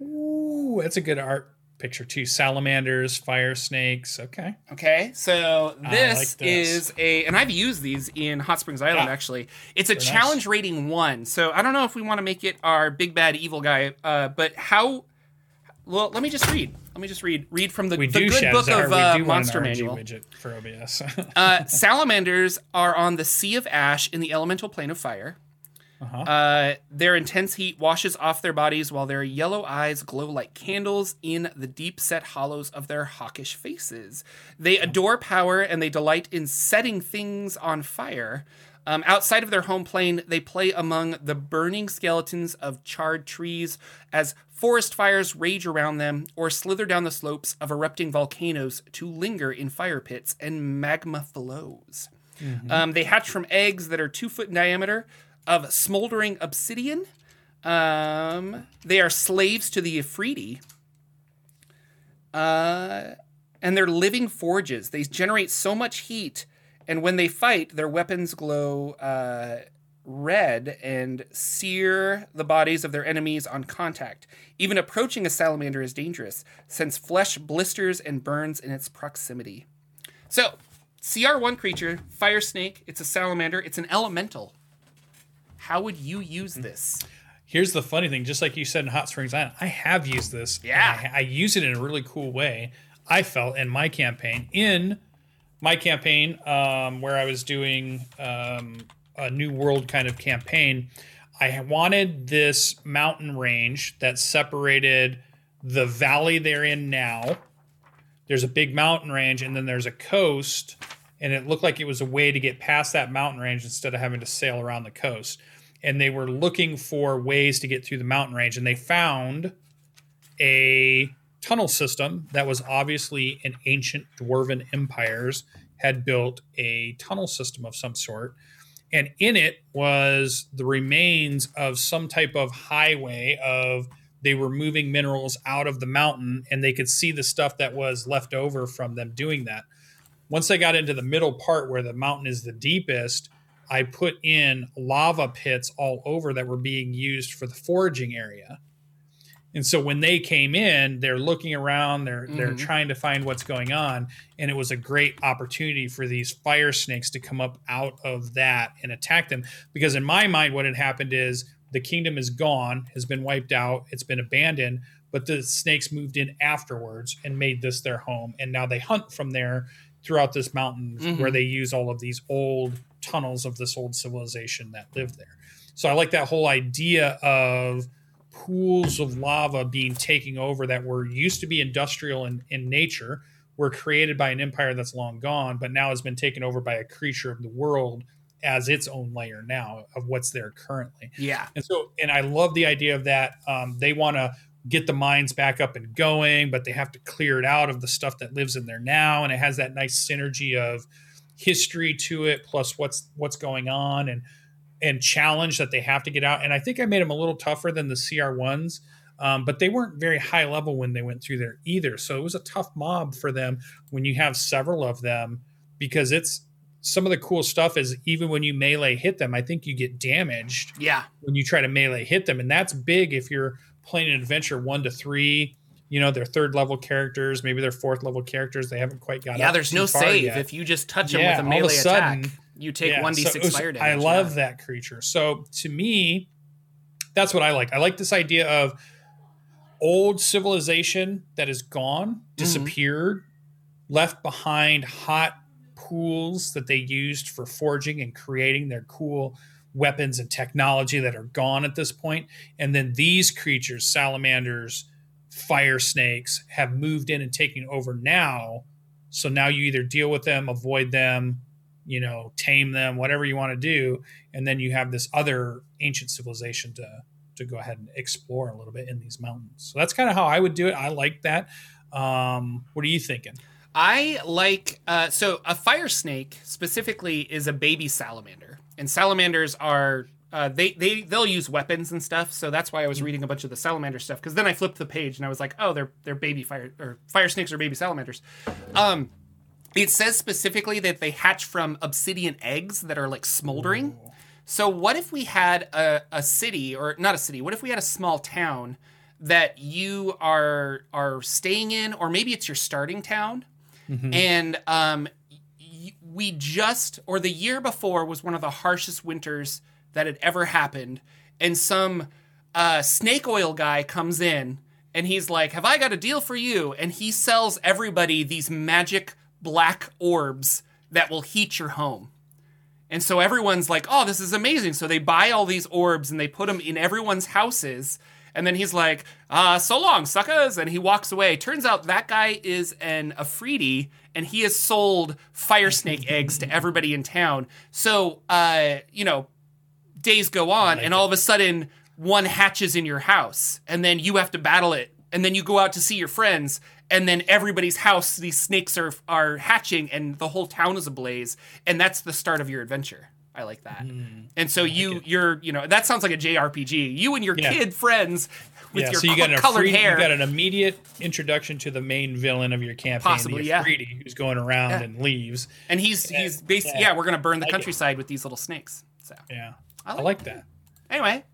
Ooh, that's a good art picture two Salamanders, fire snakes. Okay. Okay, so this, like this. is a, and I've used these in Hot Springs Island Yeah. actually. It's a nice. challenge rating one, so I don't know if we want to make it our big bad evil guy. Uh, but how? Well, let me just read. Let me just read. Read from the, We the do good book of uh, Monster an Manual. widget for OBS. Uh, salamanders are on the Sea of Ash in the elemental plane of fire. Uh-huh. Uh, their intense heat washes off their bodies while their yellow eyes glow like candles in the deep set hollows of their hawkish faces. They adore power and they delight in setting things on fire. Um, outside of their home plane, they play among the burning skeletons of charred trees as forest fires rage around them or slither down the slopes of erupting volcanoes to linger in fire pits and magma flows. Um, they hatch from eggs that are two foot in diameter of smoldering obsidian. Um, they are slaves to the Efreeti. Uh, and they're living forges. They generate so much heat, and when they fight, their weapons glow uh, red and sear the bodies of their enemies on contact. Even approaching a salamander is dangerous, since flesh blisters and burns in its proximity. So, CR1 creature, fire snake, it's a salamander, it's an elemental. How would you use this? Here's the funny thing, just like you said in Hot Springs Island, I have used this. Yeah. I, I use it in a really cool way. I felt in my campaign, in my campaign, um, where I was doing um, a new world kind of campaign, I wanted this mountain range that separated the valley they're in now. There's a big mountain range, and then there's a coast, and it looked like it was a way to get past that mountain range instead of having to sail around the coast. And they were looking for ways to get through the mountain range, and they found a tunnel system that was obviously an ancient dwarven empires had built a tunnel system of some sort and in it was the remains of some type of highway of they were moving minerals out of the mountain and they could see the stuff that was left over from them doing that. Once they got into the middle part where the mountain is the deepest i put in lava pits all over that were being used for the foraging area and so when they came in, they're looking around, they're they're Mhm. trying to find what's going on, and it was a great opportunity for these fire snakes to come up out of that and attack them. Because in my mind, what had happened is the kingdom is gone, has been wiped out, it's been abandoned, but the snakes moved in afterwards and made this their home, and now they hunt from there throughout this mountain Mhm. where they use all of these old tunnels of this old civilization that lived there. So I like that whole idea of pools of lava being taken over that were used to be industrial in, in nature were created by an empire that's long gone but now has been taken over by a creature of the world as its own layer now of what's there currently Yeah. and so and i love the idea of that um, they want to get the mines back up and going, but they have to clear it out of the stuff that lives in there now. And it has that nice synergy of history to it, plus what's what's going on and and challenge that they have to get out. And I think I made them a little tougher than the CR ones. Um, but they weren't very high level when they went through there either. So it was a tough mob for them when you have several of them because it's some of the cool stuff is even when you melee hit them, I think you get damaged. Yeah. When you try to melee hit them. And that's big if you're playing an adventure one to three. You know, they're third level characters, maybe they're fourth level characters. They haven't quite got it. Yeah, there's no save. Yet. If you just touch them yeah, with a melee sudden, attack, you take one d six fire damage. I love yeah. that creature. So to me, that's what I like. I like this idea of old civilization that is gone, mm-hmm. disappeared, mm-hmm. left behind hot pools that they used for forging and creating their cool weapons and technology that are gone at this point. And then these creatures, salamanders, fire snakes, have moved in and taken over now. So now you either deal with them, avoid them, you know, tame them, whatever you want to do, and then you have this other ancient civilization to to go ahead and explore a little bit in these mountains. So that's kind of how I would do it. I like that. Um, what are you thinking? I like uh, so a fire snake specifically is a baby salamander, and salamanders are uh, they they they'll use weapons and stuff. So that's why I was reading a bunch of the salamander stuff because then I flipped the page and I was like, oh, they're they're baby fire or fire snakes or baby salamanders. Um, it says specifically that they hatch from obsidian eggs that are like smoldering. Ooh. So what if we had a, a city or not a city? What if we had a small town that you are are staying in, or maybe it's your starting town, mm-hmm. and um, we just or the year before was one of the harshest winters that had ever happened, and some uh, snake oil guy comes in and he's like, "Have I got a deal for you?" And he sells everybody these magic black orbs that will heat your home. And so everyone's like, oh, this is amazing. So they buy all these orbs and they put them in everyone's houses. And then he's like, uh, so long, suckers. And he walks away. Turns out that guy is an Efreeti and he has sold fire snake eggs to everybody in town. So, uh, you know, days go on and all of a sudden one hatches in your house and then you have to battle it. And then you go out to see your friends and then everybody's house these snakes are are hatching and the whole town is ablaze and that's the start of your adventure. I like that. Mm, and so you you're you know that sounds like a jrpg you and your yeah. kid friends with yeah, your so you got an colored free, hair. you got an immediate introduction to to the main villain of your campaign possibly yeah. Who's going around yeah. and leaves. And he's and, he's basically yeah. we're gonna burn the countryside with these little snakes so. Yeah i like, I like that. Anyway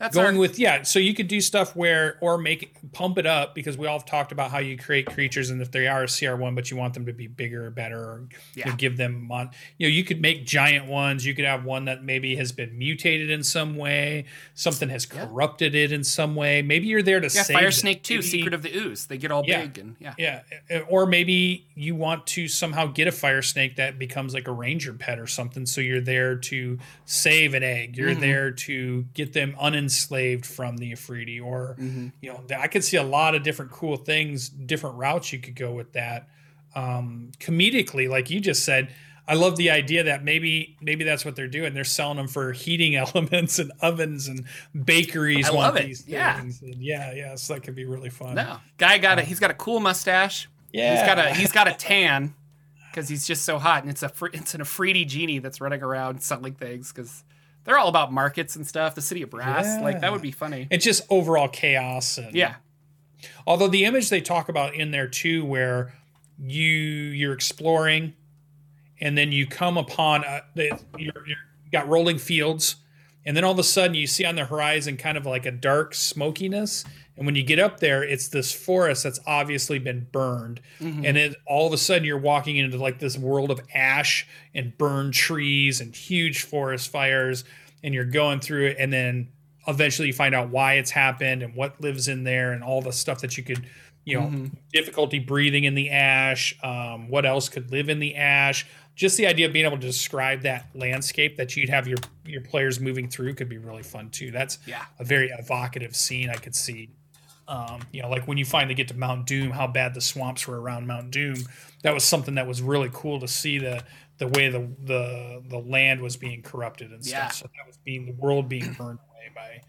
that's going our- with yeah. So you could do stuff where or make pump it up because we all have talked about how you create creatures and if they are a CR one, but you want them to be bigger or better, or yeah. you give them on. You know, you could make giant ones. You could have one that maybe has been mutated in some way. Something has corrupted yeah. it in some way. Maybe you're there to yeah, save. Fire Snake too. Secret of the Ooze. They get all yeah, big and yeah. Yeah, or maybe you want to somehow get a fire snake that becomes like a ranger pet or something. So you're there to save an egg. You're mm-hmm. there to get them unin enslaved from the Efreeti, or mm-hmm. you know, I could see a lot of different cool things, different routes you could go with that. Um, comedically, like you just said, I love the idea that maybe maybe that's what they're doing. They're selling them for heating elements and ovens and bakeries. I love it. Yeah, and yeah, yeah. So that could be really fun. No, guy got um, a he's got a cool mustache. Yeah, he's got a he's got a tan because he's just so hot, and it's a it's an Efreeti genie that's running around selling things because they're all about markets and stuff. The city of brass, yeah. like that would be funny. It's just overall chaos. And, yeah. Although the image they talk about in there too, where you you're exploring, and then you come upon uh, a, you're, you're got rolling fields, and then all of a sudden you see on the horizon kind of like a dark smokiness, and when you get up there, it's this forest that's obviously been burned. Mm-hmm. And it, all of a sudden, you're walking into like this world of ash and burned trees and huge forest fires. And you're going through it. And then eventually you find out why it's happened and what lives in there and all the stuff that you could, you know, mm-hmm. difficulty breathing in the ash. Um, what else could live in the ash? Just the idea of being able to describe that landscape that you'd have your your players moving through could be really fun too. That's yeah. a very evocative scene I could see um, you know, like when you finally get to Mount Doom, how bad the swamps were around Mount Doom. That was something that was really cool to see the the way the the the land was being corrupted and stuff. Yeah. So that was being the world being burned away by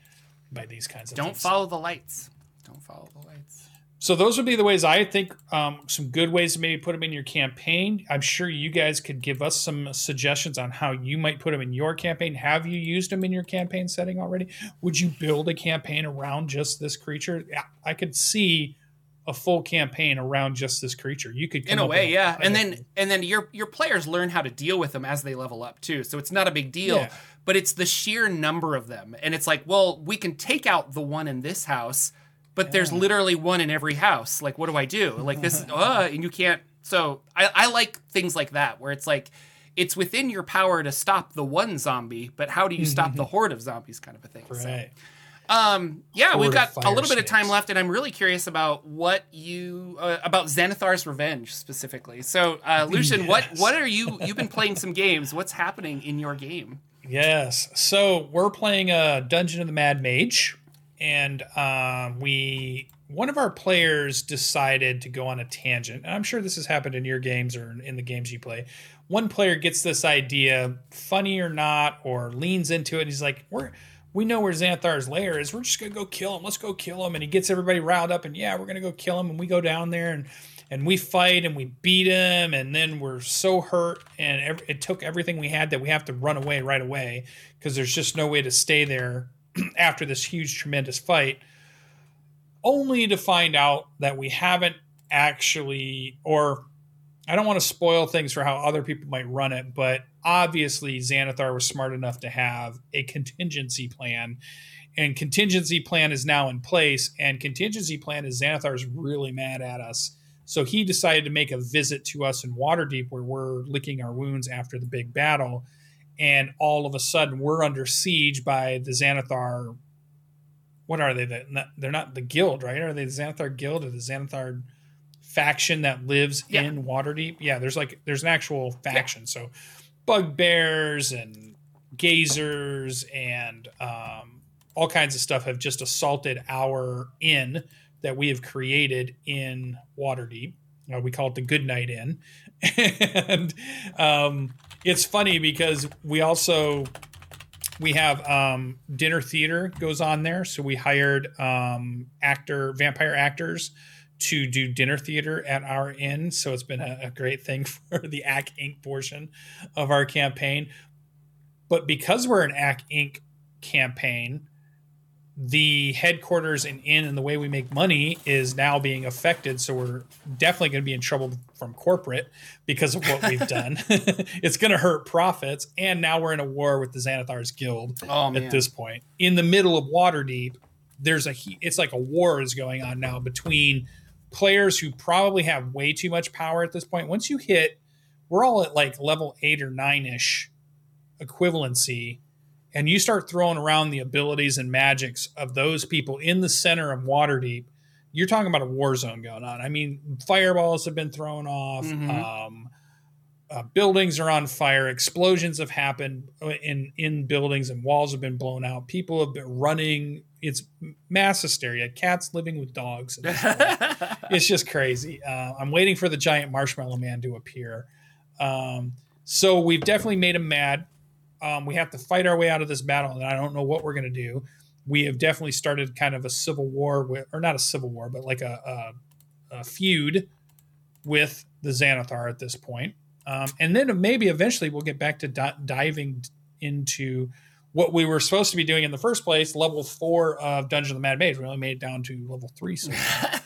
by these kinds of. Things. Don't things. follow the lights. Don't follow the lights. So those would be the ways I think. Um, some good ways to maybe put them in your campaign. I'm sure you guys could give us some suggestions on how you might put them in your campaign. Have you used them in your campaign setting already? Would you build a campaign around just this creature? Yeah, I could see a full campaign around just this creature. You could in a way, yeah. And then and then your your players learn how to deal with them as they level up too. So it's not a big deal. Yeah. But it's the sheer number of them. And it's like, well, we can take out the one in this house but yeah. there's literally one in every house. Like, what do I do? Like this, uh, and you can't. So I, I like things like that where it's like it's within your power to stop the one zombie, but how do you stop the horde of zombies? Kind of a thing. Right. So, um, yeah, horde we've got a little snakes. bit of time left, and I'm really curious about what you uh, about Xanathar's Revenge specifically. So, uh, Lucian, yes. what what are you? You've been playing some games. What's happening in your game? Yes, so we're playing a uh, Dungeon of the Mad Mage, and um, we one of our players decided to go on a tangent. And I'm sure this has happened in your games or in the games you play. One player gets this idea, funny or not, or leans into it. he's like, "We're we know where Xanathar's lair is. We're just gonna go kill him. Let's go kill him." And he gets everybody riled up. And yeah, we're gonna go kill him. And we go down there and and we fight and we beat him. And then we're so hurt and it took everything we had that we have to run away right away because there's just no way to stay there after this huge, tremendous fight, only to find out that we haven't actually, or I don't want to spoil things for how other people might run it, but obviously Xanathar was smart enough to have a contingency plan. And contingency plan is now in place. And contingency plan is Xanathar is really mad at us. So he decided to make a visit to us in Waterdeep where we're licking our wounds after the big battle and all of a sudden we're under siege by the Xanathar. What are they? They're not the guild, right? Are they the Xanathar guild or the Xanathar faction that lives yeah. in Waterdeep? Yeah, there's like there's an actual faction. Yeah. So bugbears and gazers and um, all kinds of stuff have just assaulted our inn that we have created in Waterdeep. Uh, we call it the Good Night Inn, and um, it's funny because we also we have um, dinner theater goes on there, so we hired um, actor vampire actors to do dinner theater at our inn. So it's been a, a great thing for the Acq Inc. portion of our campaign. But because we're an Acq Inc. campaign, the headquarters and inn and the way we make money is now being affected. So we're definitely going to be in trouble from corporate because of what we've done. it's going to hurt profits. And now we're in a war with the Xanathar's Guild oh, at this point. In the middle of Waterdeep, there's a it's like a war is going on now between players who probably have way too much power at this point. Once you hit, we're all at like level eight or nine ish equivalency and you start throwing around the abilities and magics of those people in the center of Waterdeep, you're talking about a war zone going on. I mean, fireballs have been thrown off. Mm-hmm. Um, uh, buildings are on fire. Explosions have happened in in buildings, and walls have been blown out. People have been running. It's mass hysteria. Cats living with dogs. it's just crazy. Uh, I'm waiting for the giant marshmallow man to appear. Um, so we've definitely made him mad. Um, we have to fight our way out of this battle, and I don't know what we're going to do. We have definitely started kind of a civil war with, or not a civil war, but like a, a, a feud with the Xanathar at this point. Um, and then maybe eventually we'll get back to di- diving into what we were supposed to be doing in the first place, level four of Dungeon of the Mad Mage. We only made it down to level three. So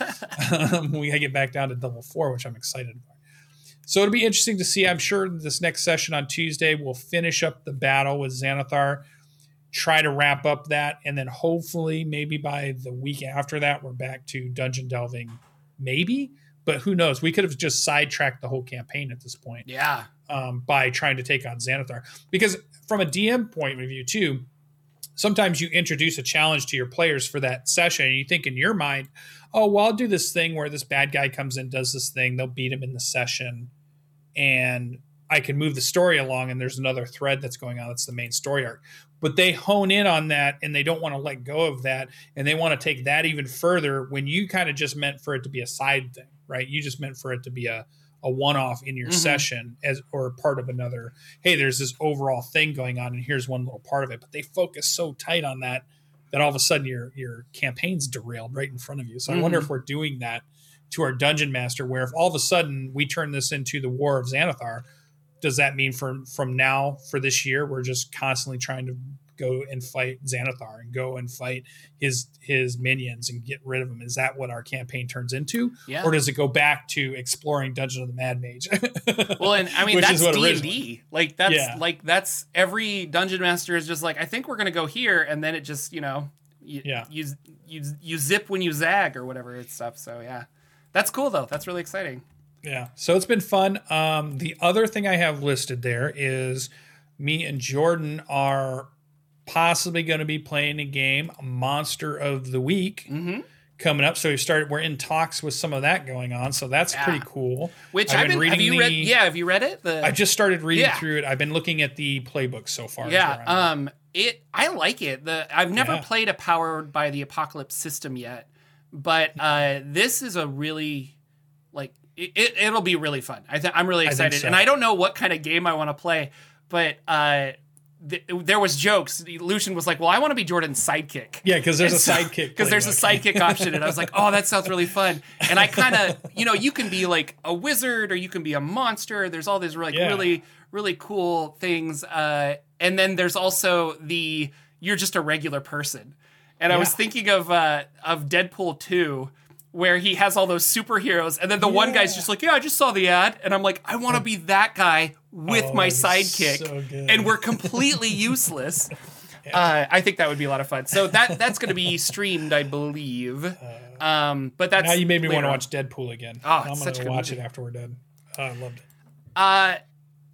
um, we get back down to level four, which I'm excited about. So it'll be interesting to see. I'm sure this next session on Tuesday we'll finish up the battle with Xanathar, try to wrap up that, and then hopefully maybe by the week after that we're back to dungeon delving. Maybe, but who knows? We could have just sidetracked the whole campaign at this point. Yeah. Um, by trying to take on Xanathar, because from a DM point of view too, sometimes you introduce a challenge to your players for that session and you think in your mind oh well i'll do this thing where this bad guy comes in does this thing they'll beat him in the session and I can move the story along and there's another thread that's going on that's the main story arc. But they hone in on that and they don't want to let go of that and they want to take that even further when you kind of just meant for it to be a side thing, right? You just meant for it to be a a one-off in your mm-hmm. session as or part of another hey there's this overall thing going on and here's one little part of it but they focus so tight on that that all of a sudden your your campaign's derailed right in front of you. So I wonder Mm-hmm. if we're doing that to our dungeon master, where if all of a sudden we turn this into the War of Xanathar, does that mean from from now for this year we're just constantly trying to go and fight Xanathar and go and fight his his minions and get rid of them? Is that what our campaign turns into, Yeah. or does it go back to exploring Dungeon of the Mad Mage? Well, and I mean that's is what D and originally- D. Like that's Yeah. like that's every dungeon master is just like I think we're gonna go here, and then it just you know you, Yeah. you you you zip when you zag or whatever it's stuff. So yeah, that's cool though. That's really exciting. Yeah. So it's been fun. Um, the other thing I have listed there is me and Jordan are possibly going to be playing a game, Monster of the Week, Mm-hmm. coming up. So we started. We're in talks with some of that going on. So that's Yeah. pretty cool. Which I've I've, been been. Have reading you read? the- Yeah, have you read it? The I just started reading Yeah. through it. I've been looking at the playbook so far. yeah. where I'm at. Um. It. I like it. The I've never Yeah. played a powered by the apocalypse system yet, but uh, this is a really like it, it. It'll be really fun. I think I'm really I excited, so. and I don't know what kind of game I want to play, but uh, th- there was jokes. Lucian was like, "Well, I want to be Jordan's sidekick." yeah, because there's a so- sidekick. because there's a sidekick option and i was like oh that sounds really fun and i kind of you know you can be like a wizard or you can be a monster there's all these like Yeah. really really cool things uh, and then there's also the you're just a regular person and i was thinking of uh, of deadpool 2 where he has all those superheroes and then the one guy's just like yeah i just saw the ad and i'm like i want to be that guy with Oh, my sidekick so and we're completely useless uh, I think that would be a lot of fun. So that that's going to be streamed, I believe. Um, but that's now you made me want to watch Deadpool again. Oh, I'm it's gonna such a good watch movie. it after we're done. Oh, I loved it. Uh,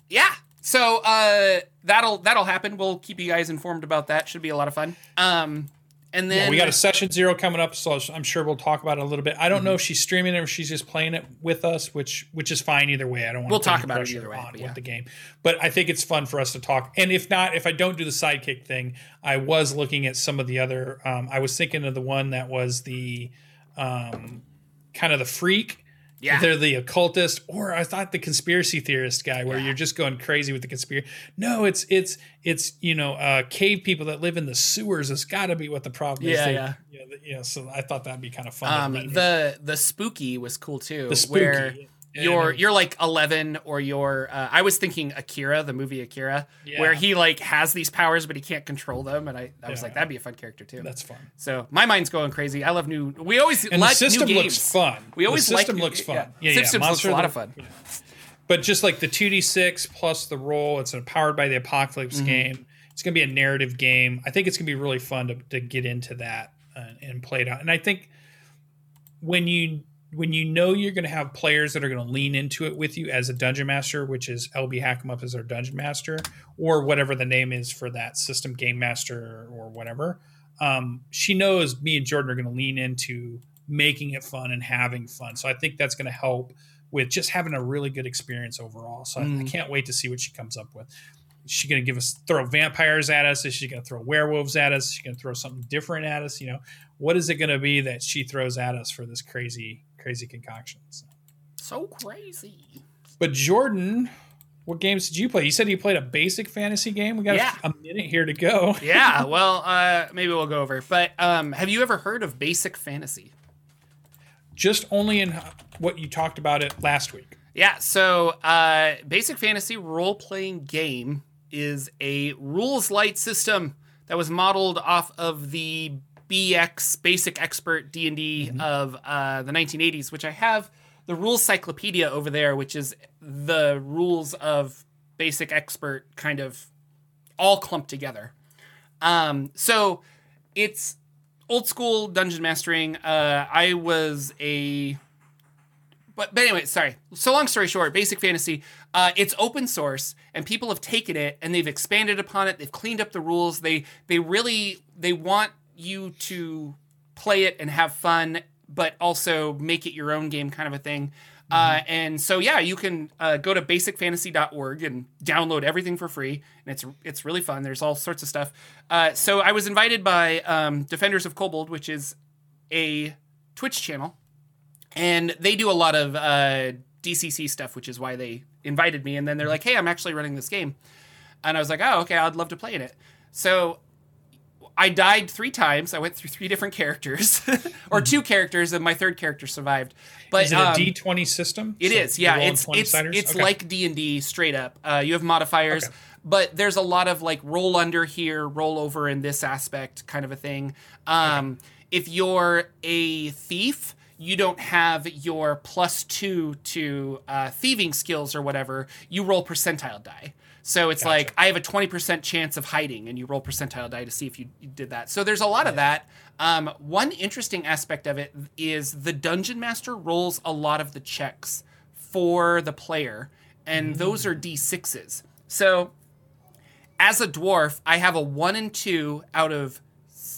yeah. So uh, that'll that'll happen. We'll keep you guys informed about that. Should be a lot of fun. Um, and then Yeah, we got a session zero coming up, so I'm sure we'll talk about it a little bit. I don't Mm-hmm. know if she's streaming it or if she's just playing it with us, which which is fine either way. I don't want We'll to talk about it either way, on but with the game, but I think it's fun for us to talk. And if not, if I don't do the sidekick thing, I was looking at some of the other. Um, I was thinking of the one that was the um, kind of the freak. Yeah. They're the occultist, or I thought the conspiracy theorist guy, where Yeah. you're just going crazy with the conspiracy. No, it's it's it's you know uh, cave people that live in the sewers. Has got to be what the problem is. Yeah, They- yeah. yeah. So I thought that'd be kind of fun. um, the the spooky was cool too. the spooky. Where Yeah, you're you're like 11 or you're uh, I was thinking Akira, the movie Akira, Yeah. where he like has these powers but he can't control them, and I, I was Yeah. like that'd be a fun character too. that's fun. So my mind's going crazy. I love new. We always And like the system new looks games. fun. We always the system like looks fun. Yeah, Yeah, yeah. System looks a lot of fun. But just like the 2d6 plus the roll, it's a powered by the apocalypse Mm-hmm. game. It's going to be a narrative game. I think it's going to be really fun to, to get into that uh, and play it out. And I think when you when you know you're going to have players that are going to lean into it with you as a dungeon master, which is LB Hackemup as our dungeon master, or whatever the name is for that system game master or whatever, um, she knows me and Jordan are going to lean into making it fun and having fun. So I think that's going to help with just having a really good experience overall. So I, I Mm. can't wait to see what she comes up with. Is she going to give us throw vampires at us? Is she going to throw werewolves at us? Is she going to throw something different at us? You know, what is it going to be that she throws at us for this crazy, crazy concoctions. So- crazy. But Jordan, what games did you play? You said you played a basic fantasy game. We got Yeah. a, a minute here to go. Yeah. Well, uh, maybe we'll go over. But um, have you ever heard of Basic Fantasy? Just only in what you talked about it last week. Yeah, so uh, Basic Fantasy role playing game is a rules light system that was modeled off of the BX Basic Expert D and D of uh, the 1980s, which I have the rules cyclopedia over there, which is the rules of Basic Expert kind of all clumped together. Um, so it's old school dungeon mastering. Uh, I was a but, but anyway, sorry. So long story short, Basic Fantasy, uh, it's open source, and people have taken it and they've expanded upon it. They've cleaned up the rules. They they really they want you to play it and have fun, but also make it your own game, kind of a thing. Uh, and so yeah, you can uh, go to basicfantasy.org and download everything for free, and it's it's really fun. There's all sorts of stuff. Uh, so I was invited by um, Defenders of Kobold, which is a Twitch channel and they do a lot of uh, DCC stuff, which is why they invited me. And then they're like, "Hey, I'm actually running this game," and I was like, "Oh, okay, I'd love to play in it." So I died three times. I went through three different characters, or two characters, and my third character survived. But Is it a um, D twenty system? it So is, yeah. It's it's siders? it's Okay. like D and D straight up. Uh, you have modifiers, Okay. but there's a lot of like roll under here, roll over in this aspect, kind of a thing. Um, If you're a thief, you don't have your plus two to uh, thieving skills or whatever. You roll percentile die. So it's like I have a twenty percent chance of hiding, and you roll percentile die to see if you, you did that. So there's a lot of that. Um, one interesting aspect of it is the dungeon master rolls a lot of the checks for the player, and those are d6s. So as a dwarf, I have a one and two out of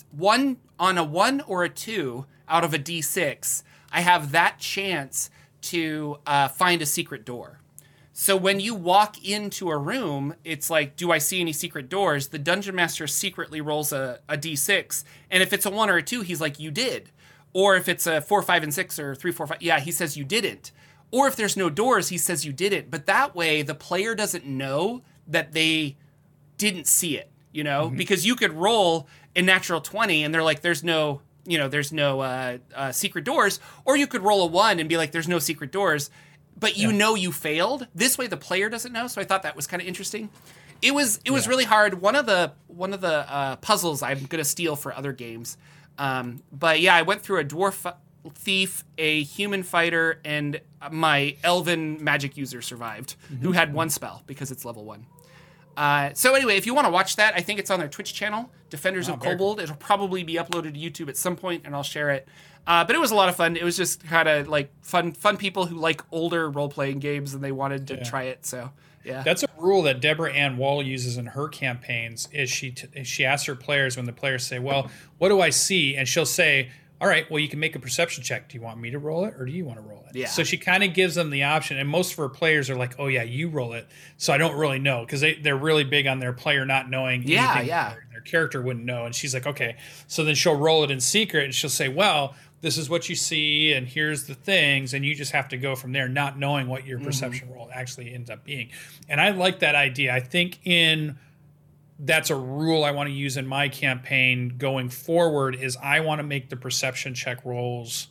one on a one or a two out of a d6. I have that chance to uh, find a secret door. So when you walk into a room, it's like, do I see any secret doors? The dungeon master secretly rolls a, a d6, and if it's a one or a two, he's like, you did. Or if it's a four, five, and six, or three, four, five, yeah, he says you didn't. Or if there's no doors, he says you didn't. But that way, the player doesn't know that they didn't see it, you know, because you could roll a natural 20 and they're like, there's no, you know, there's no uh, uh, secret doors. Or you could roll a one and be like, there's no secret doors, but you know you failed. This way the player doesn't know. So I thought that was kind of interesting. It was it was really hard. One of the one of the uh, puzzles I'm gonna steal for other games. Um, but yeah, I went through a dwarf thief, a human fighter, and my elven magic user survived, who had one spell because it's level one. Uh, so anyway, if you want to watch that, I think it's on their Twitch channel, Defenders of very Kobold. It'll probably be uploaded to YouTube at some point, and I'll share it. Uh, but it was a lot of fun. It was just kind of like fun, fun people who like older role playing games, and they wanted to try it. So yeah, That's a rule that Deborah Ann Woll uses in her campaigns. Is she t- she asks her players when the players say, "Well, what do I see?" and she'll say, "All right, well, you can make a perception check. Do you want me to roll it, or do you want to roll it?" Yeah. So she kind of gives them the option, and most of her players are like, "Oh yeah, you roll it." So I don't really know because they they're really big on their player not knowing. Yeah, anything yeah. Their, their character wouldn't know, and she's like, "Okay." So then she'll roll it in secret, and she'll say, "Well." This is what you see, and here's the things, and you just have to go from there, not knowing what Mm-hmm. your perception roll actually ends up being. And I like that idea. I think in that's a rule I want to use in my campaign going forward is I want to make the perception check rolls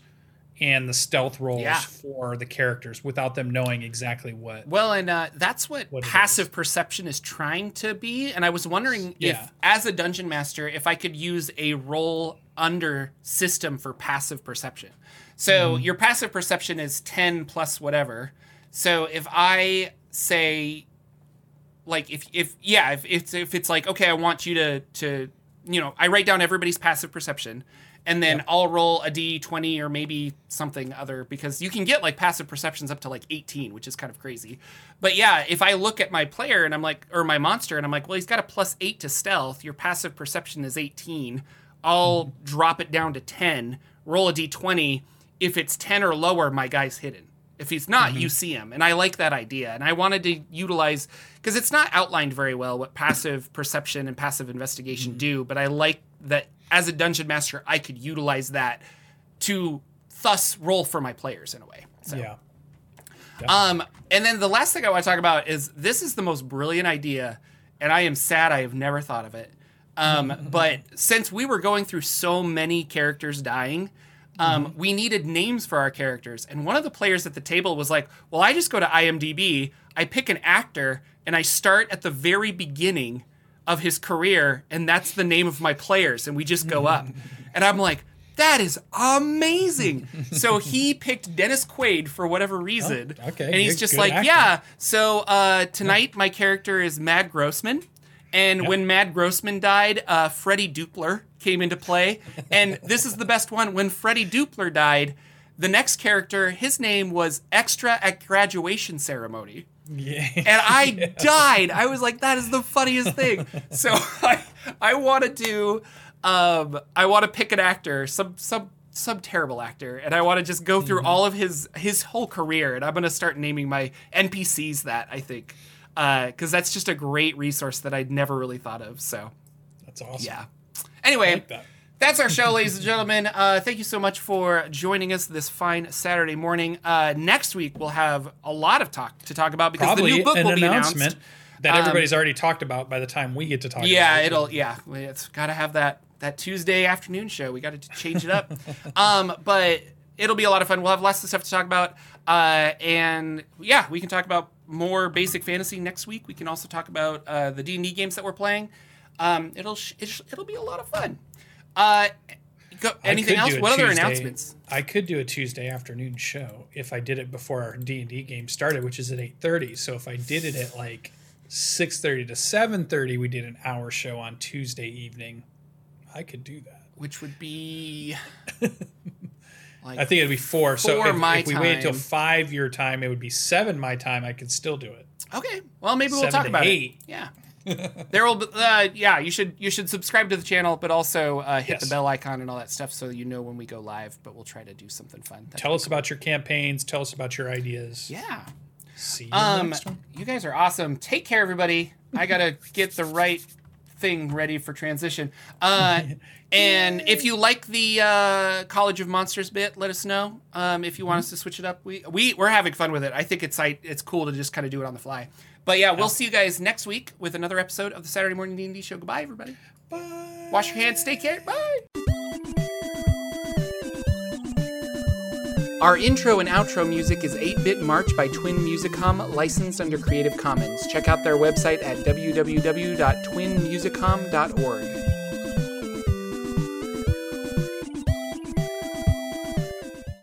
and the stealth rolls Yeah. for the characters without them knowing exactly what. Well, and uh, that's what, What passive perception is trying to be. And I was wondering Yeah. if, as a dungeon master, if I could use a roll under system for passive perception. So Mm-hmm. your passive perception is 10 plus whatever. So if I say, like, if, if yeah, if it's, if it's like, okay, I want you to, to, you know, I write down everybody's passive perception and then I'll roll a d20 or maybe something other because you can get like passive perceptions up to like 18, which is kind of crazy. But yeah, if I look at my player and I'm like, or my monster and I'm like, well, he's got a plus eight to stealth. Your passive perception is 18. I'll mm-hmm. drop it down to 10, roll a d20. If it's 10 or lower, my guy's hidden. If he's not, you see him. And I like that idea. And I wanted to utilize, because it's not outlined very well what passive perception and passive investigation do, but I like that as a dungeon master, I could utilize that to thus roll for my players in a way. So. Yeah. Um, and then the last thing I want to talk about is this is the most brilliant idea, and I am sad I have never thought of it. Um, but since we were going through so many characters dying, um, we needed names for our characters. And one of the players at the table was like, Well, I just go to IMDb, I pick an actor, and I start at the very beginning of his career, and that's the name of my players, and we just go up. And I'm like, that is amazing. so he picked Dennis Quaid for whatever reason. Oh, okay, And he's just like, actor. yeah. So uh, tonight my character is Mad Grossman. And when Mad Grossman died, uh, Freddie Dupler came into play. And this is the best one. When Freddie Dupler died, the next character, his name was Extra at Graduation Ceremony Yeah. and I died. I was like, that is the funniest thing. So I, I want to do, um, I want to pick an actor, some some some terrible actor, and I want to just go through all of his his whole career, and I'm gonna start naming my NPCs that I think, because that's just a great resource that I'd never really thought of. So That's awesome. yeah. Anyway. like that. That's our show, ladies and gentlemen. Uh, thank you so much for joining us this fine Saturday morning. Uh, next week we'll have a lot of talk to talk about because Probably the new book will be announcement. announced. that Um, everybody's already talked about by the time we get to talk. yeah, about it. it'll yeah. It's got to have that that Tuesday afternoon show. We got to change it up. um, but it'll be a lot of fun. We'll have lots of stuff to talk about. Uh, and yeah, we can talk about more basic fantasy next week. We can also talk about uh, the D and D games that we're playing. Um, it'll sh- it'll be a lot of fun. Uh, go, anything else? What other announcements? I could do a Tuesday afternoon show if I did it before our D and D game started, which is at eight thirty. So if I did it at like six thirty to seven thirty, we did an hour show on Tuesday evening. I could do that. Which would be like I think it'd be four. so if, my if we wait until five your time, it would be seven my time. I could still do it. Okay. Well, maybe we'll Seven talk about eight. it. Yeah. There will be, uh, yeah, you should you should subscribe to the channel, but also uh, hit the bell icon and all that stuff so you know when we go live. But we'll try to do something fun. That'd Tell us about your campaigns. Tell us about your ideas. Yeah. See you Um, next one. you guys are awesome. Take care, everybody. I gotta get the right thing ready for transition. Uh, and if you like the uh, College of Monsters bit, let us know. Um, if you want us to switch it up, we we we're having fun with it. I think it's I, it's cool to just kind of do it on the fly. But yeah, we'll see you guys next week with another episode of the Saturday Morning D and D Show. Goodbye, everybody. Bye. Wash your hands. Stay care. Bye. Our intro and outro music is 8 Bit March by Twin Musicom, licensed under Creative Commons. Check out their website at www.twinmusicom.org.